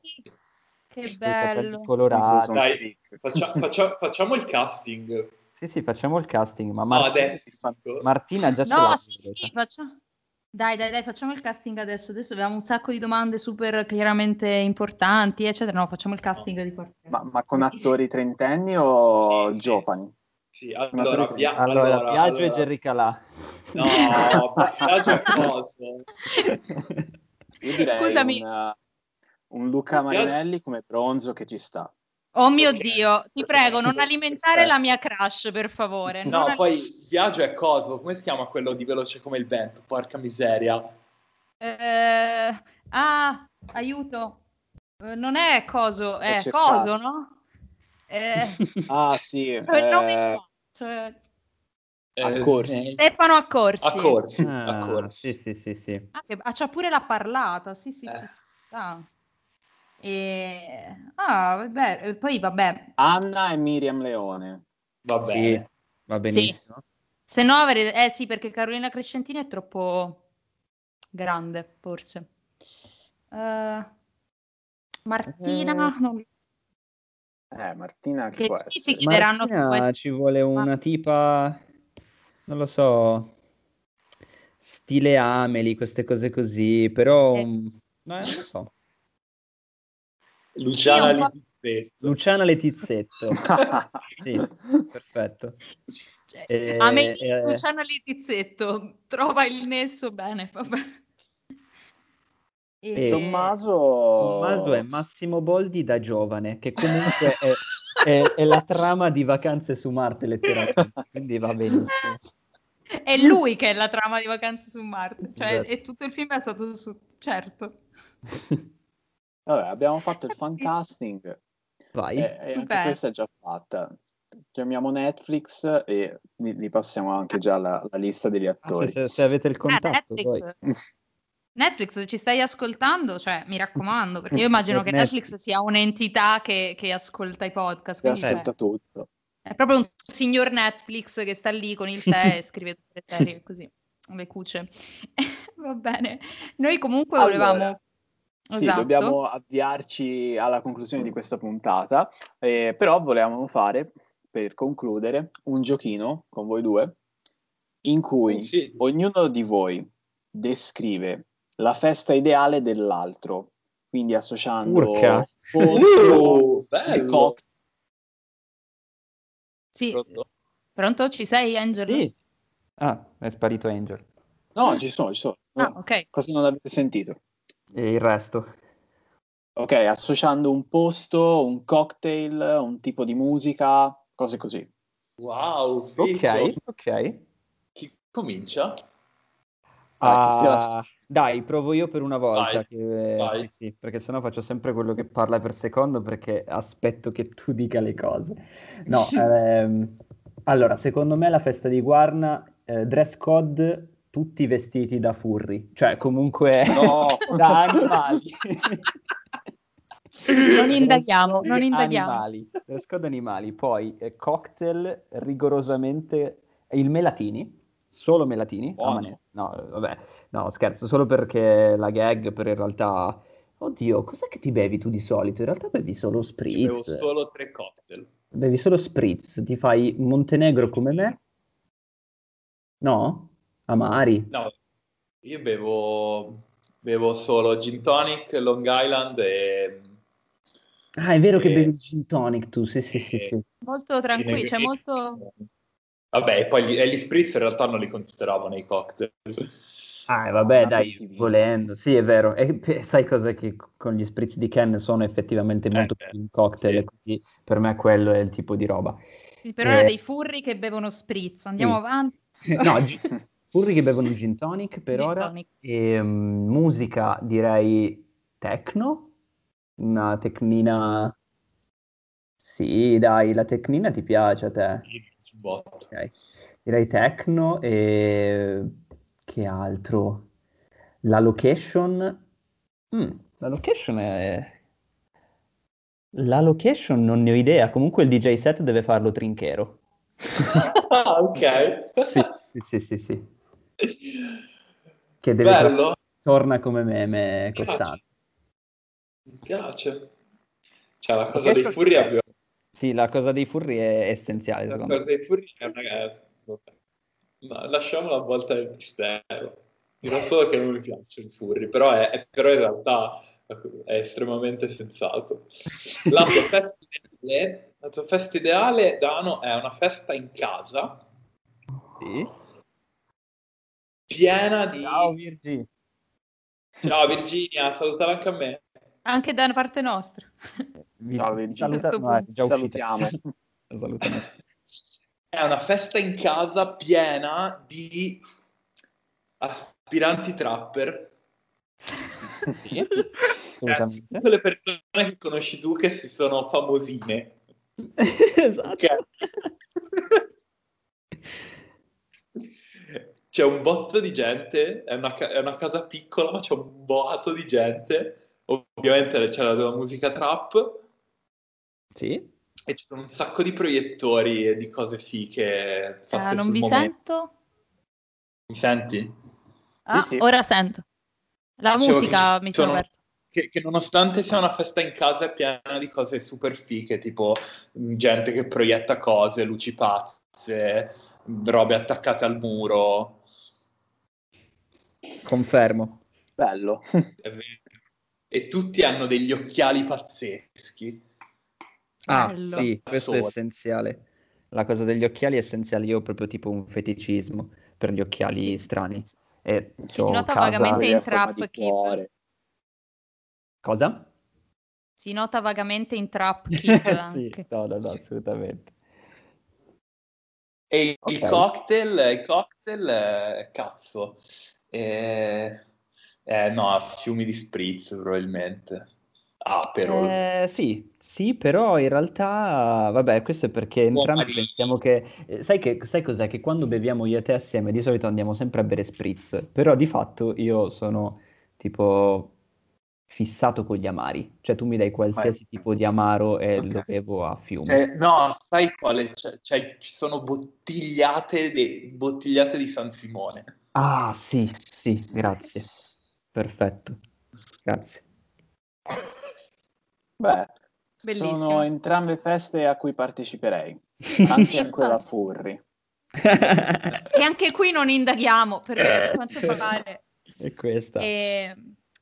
che bello. Colorati. Dai, faccia, faccia, facciamo il casting. Sì, sì, facciamo il casting, ma Martina, no, adesso. Martina già no, ce l'ha. No, sì, sì, facciamo. Dai, dai, dai, facciamo il casting adesso. Adesso abbiamo un sacco di domande super chiaramente importanti, eccetera. No, facciamo il casting di parte. Ma, ma con attori trentenni o sì, giovani? Sì, allora, Pia- allora, allora Piaggio allora... e Jerry Calà. No, Piaggio è coso. Scusami. Un, un Luca Marinelli come bronzo che ci sta. Oh mio okay. Dio, ti prego, non alimentare la mia crush, per favore. No, non poi Viaggio è coso, come si chiama quello di veloce come il vento? Porca miseria. Eh, ah, aiuto. Eh, non è coso, è coso, no? Eh, ah, sì. Eh, cioè... Accorsi. Stefano Accorsi. Accorsi. Ah, Accorsi. Sì, sì, sì, sì. Ah, che... ah, c'ha pure la parlata, sì, sì, sì. Ah. E... Ah, vabbè, poi vabbè. Anna e Miriam Leone. Va bene. Sì, va benissimo. Sì. Se no, avere... eh sì, perché Carolina Crescentini è troppo grande, forse. Uh... Martina, eh... Non... Eh, Martina che, che può essere? si chiederanno Martina, ci vuole una tipa, non lo so, stile Ameli, queste cose così, però... Eh. No, non lo so. Luciana Letizzetto. Luciana Letizzetto. sì, perfetto. Cioè, eh, a me eh, Luciana Letizzetto trova il nesso bene, vabbè. E... Tommaso... Tommaso è Massimo Boldi da giovane, che comunque è, è, è, la trama di Vacanze su Marte, letteralmente, quindi va benissimo. È lui che è la trama di Vacanze su Marte, cioè esatto. e tutto il film è stato su... certo. Vabbè, abbiamo fatto il fan casting. Vai. E, e anche questa è già fatta. Chiamiamo Netflix e li, passiamo anche già la, la lista degli attori. Ah, se, se, avete il eh, contatto, eh, Netflix. Netflix, ci stai ascoltando? Cioè, mi raccomando, perché io immagino che Netflix sia un'entità che, che ascolta i podcast. Che ascolta tutto. È proprio un signor Netflix che sta lì con il tè e scrive tutte le serie così, le cuce. Va bene. Noi comunque allora, volevamo sì, esatto. dobbiamo avviarci alla conclusione di questa puntata, eh, però volevamo fare, per concludere, un giochino con voi due, in cui sì. ognuno di voi descrive la festa ideale dell'altro, quindi associando Urca. posto uh, cocktail. Sì. Pronto? Pronto? Ci sei, Angel? Sì. Ah, è sparito Angel. No, ci sono, ci sono. Ah, ok. Cosa non avete sentito? E il resto. Ok, associando un posto, un cocktail, un tipo di musica, cose così. Wow, figo. ok, ok. Chi comincia? Ah, dai, provo io per una volta. Vai, che... vai. Sì, sì, perché sennò faccio sempre quello che parla per secondo perché aspetto che tu dica le cose. No, ehm, allora, secondo me la festa di Guarna, eh, dress code tutti vestiti da furri, cioè comunque no. da animali. non indaghiamo, non indaghiamo. Animali, dress animali, poi eh, cocktail rigorosamente il melatini, solo melatini. Oh, no. no, vabbè, no, scherzo, solo perché la gag per in realtà Oddio, cos'è che ti bevi tu di solito? In realtà bevi solo spritz. Bevo solo tre cocktail. Bevi solo spritz, ti fai Montenegro come me? No? Amari? No, io bevo, bevo solo gin tonic, Long Island e... Ah, è vero e... che bevi gin tonic tu, sì, sì, sì. sì. Molto tranquillo, cioè molto... Vabbè, poi gli, gli spritz in realtà non li consideravo nei cocktail. Ah, vabbè, ah, dai, volendo, sì, è vero. E sai cosa che con gli spritz di Ken sono effettivamente molto eh, più un cocktail, sì. quindi per me quello è il tipo di roba. Sì, per ora eh, dei furri che bevono spritz, andiamo sì. avanti. No, Furri che bevono gin tonic per gin ora. Tonic. E, um, musica direi techno, una tecnina... Sì, dai, la tecnina ti piace a te? Sì, okay. Direi techno e... Che altro? La location... Mm, la location è... La location non ne ho idea, comunque il DJ set deve farlo trinchero. ah, ok. sì, sì, sì, sì che deve Bello. torna come meme costante. Mi piace. Cioè la cosa dei furri abbiamo... Sì, la cosa dei furri è essenziale. La cosa dei furri è una... No, lasciamo la volta del mistero. Dirò solo che non mi piacciono i furri, però, è, è, però in realtà è estremamente sensato. La tua festa ideale, la tua festa ideale Dano, è una festa in casa. Sì. Piena di... Ciao Virginia. Ciao Virginia, salutala anche a me. Anche da parte nostra. Ciao Virginia. Saluta... No, salutiamo. Salutiamo. È una festa in casa piena di aspiranti trapper. sì. Eh, quelle persone che conosci tu che si sono famosine. esatto. C'è un botto di gente, è una, è una casa piccola, ma c'è un boato di gente. Ovviamente c'è la, la musica trap. Sì e ci sono un sacco di proiettori e di cose fiche fatte uh, non vi momento. sento? Mi senti? Ah, sì, sì. ora sento. La Dicevo musica mi sono persa. Che, che, nonostante sia una festa in casa è piena di cose super fiche, tipo mm, gente che proietta cose, luci pazze, robe attaccate al muro. Confermo. Bello. E tutti hanno degli occhiali pazzeschi. Ah, Bello. sì, questo è essenziale. La cosa degli occhiali è essenziale. Io ho proprio tipo un feticismo per gli occhiali sì. strani. E si nota vagamente in Trap Kid. Cosa? Si nota vagamente in Trap Kid sì, no, no, no, assolutamente. E okay. il cocktail, il cocktail, cazzo, eh, eh, no, fiumi di spritz probabilmente. Ah, però... Eh, sì, sì, però in realtà, vabbè, questo è perché entrambi pensiamo che... eh, Sai, che... sai cos'è? Che quando beviamo io e te assieme di solito andiamo sempre a bere spritz, però di fatto io sono tipo fissato con gli amari, cioè tu mi dai qualsiasi tipo di amaro e lo bevo a fiume. Eh, no, sai quale? C'è, c'è- ci sono bottigliate, de- bottigliate di San Simone. Ah, sì, sì, grazie. Perfetto. Grazie. Beh, Bellissimo. sono entrambe feste a cui parteciperei, anche a quella Furri. e anche qui non indaghiamo, perché quanto pare... È questa. E...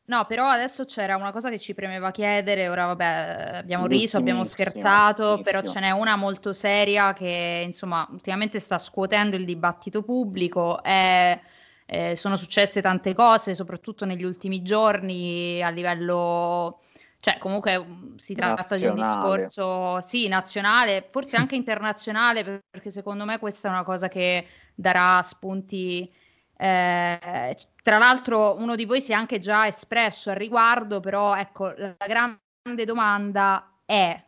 No, però adesso c'era una cosa che ci premeva chiedere, ora vabbè abbiamo riso, abbiamo scherzato, però ce n'è una molto seria che insomma ultimamente sta scuotendo il dibattito pubblico, è, eh, sono successe tante cose, soprattutto negli ultimi giorni a livello cioè, comunque mm, si tratta nazionale. di un discorso, sì, nazionale, forse anche internazionale, perché secondo me questa è una cosa che darà spunti. Eh, tra l'altro, uno di voi si è anche già espresso al riguardo, però ecco, la grande domanda è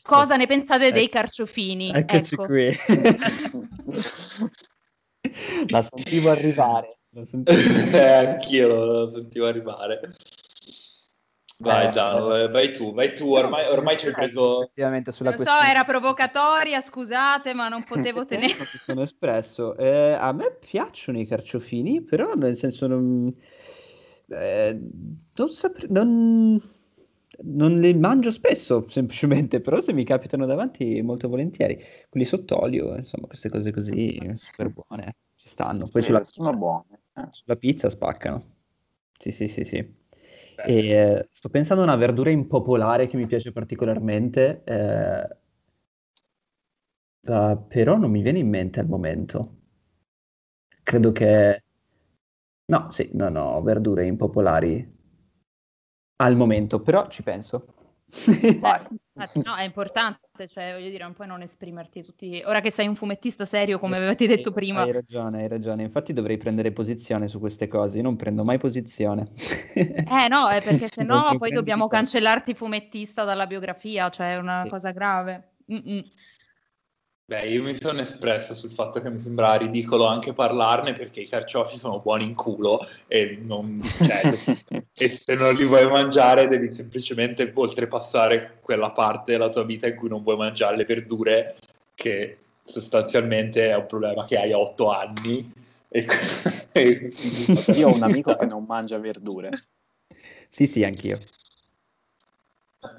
cosa ne pensate dei ecco. carciofini? Eccoci ecco. qui. la sentivo arrivare. La sentivo... eh, anch'io la sentivo arrivare. Vai, eh, Dano, eh, vai tu, vai tu, ormai, ormai ci hai preso... Effettivamente sulla Lo questione... so, era provocatoria, scusate, ma non potevo tenere... mi sono espresso. Eh, a me piacciono i carciofini, però nel senso non... Eh, non, sapre... non... non li mangio spesso, semplicemente, però se mi capitano davanti molto volentieri. Quelli sott'olio, insomma, queste cose così, super buone, ci stanno. Poi sulla, sono buone. Eh. Sulla pizza spaccano. Sì, sì, sì, sì. E, eh, sto pensando a una verdura impopolare che mi piace particolarmente, eh, uh, però non mi viene in mente al momento. Credo che... No, sì, no, no, verdure impopolari al momento, però ci penso. Vai. no, è importante, cioè voglio dire, non puoi non esprimerti tutti. Ora che sei un fumettista serio, come avevate detto prima. Hai ragione, hai ragione. Infatti dovrei prendere posizione su queste cose. Io non prendo mai posizione. eh no, è perché se no poi dobbiamo cancellarti fumettista dalla biografia, cioè è una sì. cosa grave. Mm-mm. Beh, io mi sono espresso sul fatto che mi sembrava ridicolo anche parlarne perché i carciofi sono buoni in culo e, non, cioè, e se non li vuoi mangiare devi semplicemente oltrepassare quella parte della tua vita in cui non vuoi mangiare le verdure che sostanzialmente è un problema che hai a otto anni. E, io ho un amico che non mangia verdure. Sì, sì, anch'io.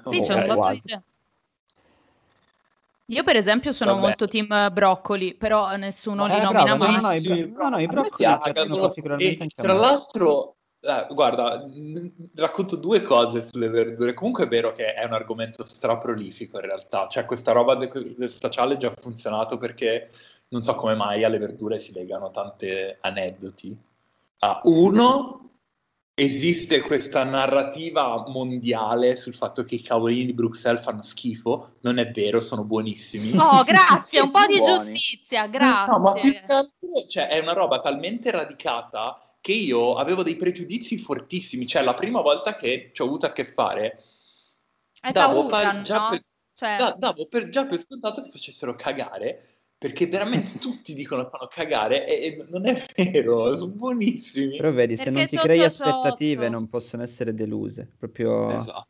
Sì, c'è un po' di gente Io per esempio sono Vabbè. molto team broccoli, però nessuno eh, li nomina bravo, mai. No, no, i, no, no, i broccoli piacciono particolarmente e, Tra l'altro, eh, guarda, racconto due cose sulle verdure. Comunque è vero che è un argomento straprolifico in realtà. Cioè questa roba di questa challenge ha funzionato perché non so come mai alle verdure si legano tante aneddoti. Ah, uno, esiste questa narrativa mondiale sul fatto che i cavolini di Bruxelles fanno schifo, non è vero, sono buonissimi. Oh, grazie, un po' di buoni. giustizia, grazie. No, ma più che altro, cioè, è una roba talmente radicata che io avevo dei pregiudizi fortissimi, cioè la prima volta che ci ho avuto a che fare, Hai davo, paura, già no? per, cioè... da, davo per, già per scontato che facessero cagare, perché veramente tutti dicono che fanno cagare e, e, non è vero, sono buonissimi. Però vedi, se non ti crei aspettative sotto... non possono essere deluse, proprio esatto.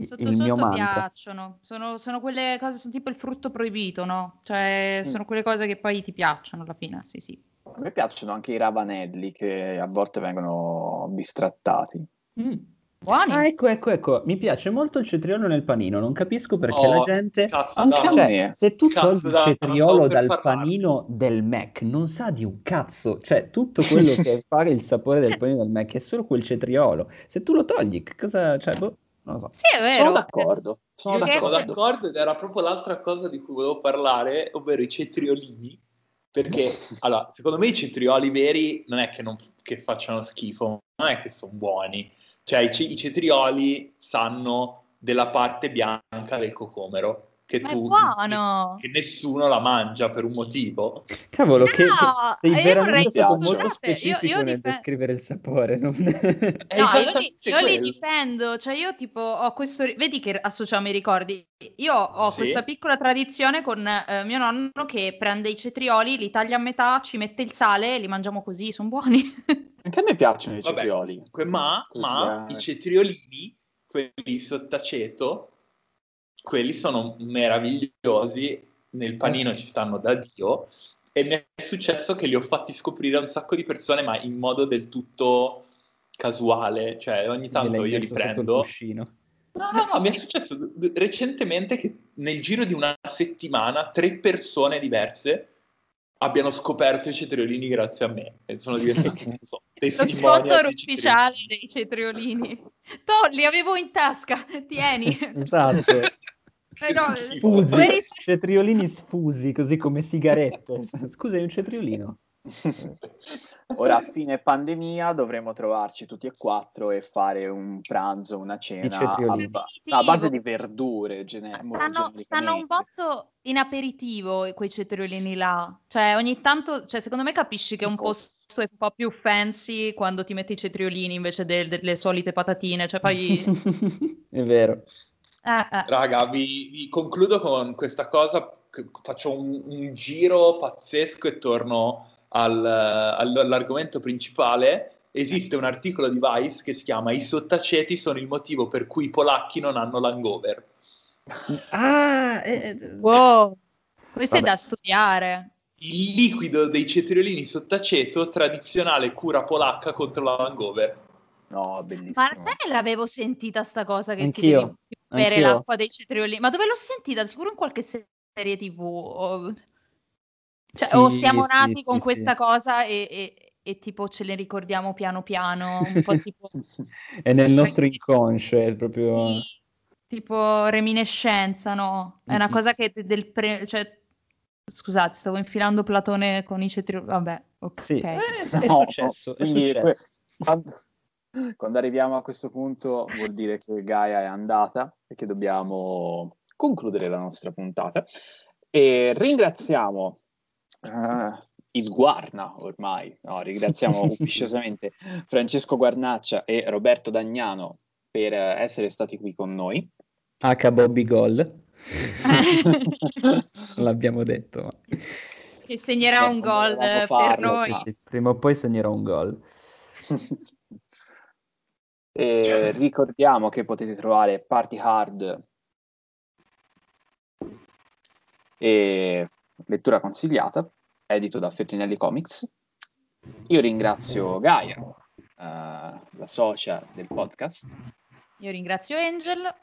Sotto il sotto piacciono, sono, sono, quelle cose, sono tipo il frutto proibito, no? Cioè mm. sono quelle cose che poi ti piacciono alla fine, sì sì. A me piacciono anche i ravanelli che a volte vengono bistrattati. Mm. Buoni. Ah, ecco, ecco, ecco, mi piace molto il cetriolo nel panino, non capisco perché oh, la gente... Anche a cioè, se tu togli il cetriolo dal parlare. panino del Mac, non sa di un cazzo, cioè tutto quello che fa il sapore del panino del Mac è solo quel cetriolo. Se tu lo togli, che cosa... Cioè, boh, non lo so. Sì, è vero. Sono d'accordo. Sono d'accordo. sono d'accordo ed era proprio l'altra cosa di cui volevo parlare, ovvero i cetriolini perché allora, secondo me i cetrioli veri non è che, non, che facciano schifo, non è che sono buoni, cioè i, i cetrioli sanno della parte bianca del cocomero che Ma tu che, che, nessuno la mangia per un motivo. Cavolo, no, che sei veramente stato molto specifico io, io nel dif- descrivere il sapore. Non... no, io, li, io li, difendo, cioè io tipo ho questo, vedi che associamo i ricordi. Io ho sì. questa piccola tradizione con eh, mio nonno che prende i cetrioli, li taglia a metà, ci mette il sale e li mangiamo così, sono buoni. Anche a me piacciono i cetrioli. Vabbè, ma, ma i cetriolini, quelli sottaceto, quelli sono meravigliosi, nel panino ci stanno da Dio e mi è successo che li ho fatti scoprire a un sacco di persone, ma in modo del tutto casuale, cioè ogni tanto io li prendo. No, no, no, mi è successo recentemente che nel giro di una settimana tre persone diverse abbiano scoperto i cetriolini grazie a me e sono diventati non so, Lo sponsor ufficiale dei cetriolini. To, li avevo in tasca, tieni. esatto. Però, sfusi, cetriolini sfusi, così come sigarette. Scusa, è un cetriolino. Ora a fine pandemia dovremo trovarci tutti e quattro e fare un pranzo, una cena a, ba- a, base di verdure. Gene- stanno, stanno, un botto in aperitivo quei cetriolini là. Cioè, ogni tanto, cioè, secondo me capisci che un posto è un po' più fancy quando ti metti i cetriolini invece de- delle solite patatine. Cioè, poi... è vero. Eh. Raga, vi, vi, concludo con questa cosa, faccio un, un giro pazzesco e torno al, all'argomento principale. Esiste un articolo di Vice che si chiama I sottaceti sono il motivo per cui i polacchi non hanno l'hangover. Ah, eh, eh wow, questo vabbè. è da studiare. Il liquido dei cetriolini sottaceto, tradizionale cura polacca contro la hangover. No, bellissimo. Ma sai che l'avevo sentita sta cosa che Anch'io. ti devi bere Anch'io. l'acqua dei cetrioli? Ma dove l'ho sentita? Sicuro in qualche serie TV. O, cioè, sì, o siamo nati sì, con sì, questa cosa e, e, e, tipo ce le ricordiamo piano piano, un po' tipo... è nel nostro inconscio, è proprio... tipo reminiscenza, no? È una cosa che del pre... Cioè, scusate, stavo infilando Platone con i cetrioli. Vabbè, ok. Sì. Eh, è, no, successo, è successo. Quando, quando arriviamo a questo punto vuol dire che Gaia è andata e che dobbiamo concludere la nostra puntata. E ringraziamo uh, il Guarna ormai, no, ringraziamo ufficiosamente Francesco Guarnaccia e Roberto Dagnano per essere stati qui con noi. H Bobby Gol. l'abbiamo detto. Ma... Che segnerà un gol per noi. Prima o poi segnerò un gol. E cioè. ricordiamo che potete trovare Party Hard e lettura consigliata, edito da Fertinelli Comics. Io ringrazio Gaia, uh, la socia del podcast. Io ringrazio Angel.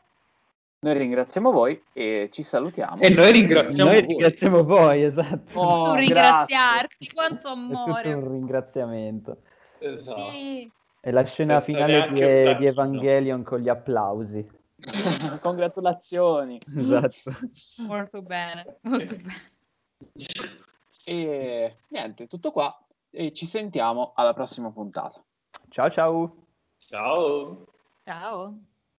Noi ringraziamo voi e ci salutiamo. E noi ringraziamo, noi voi. ringraziamo voi, esatto. Oh, tu ringraziarti, quanto amore. È tutto un ringraziamento. Esatto. Sì. E la scena Senza finale di, di Evangelion con gli applausi. Congratulazioni. Esatto. Molto bene, molto bene. E niente, tutto qua. E ci sentiamo alla prossima puntata. Ciao ciao. Ciao. Ciao.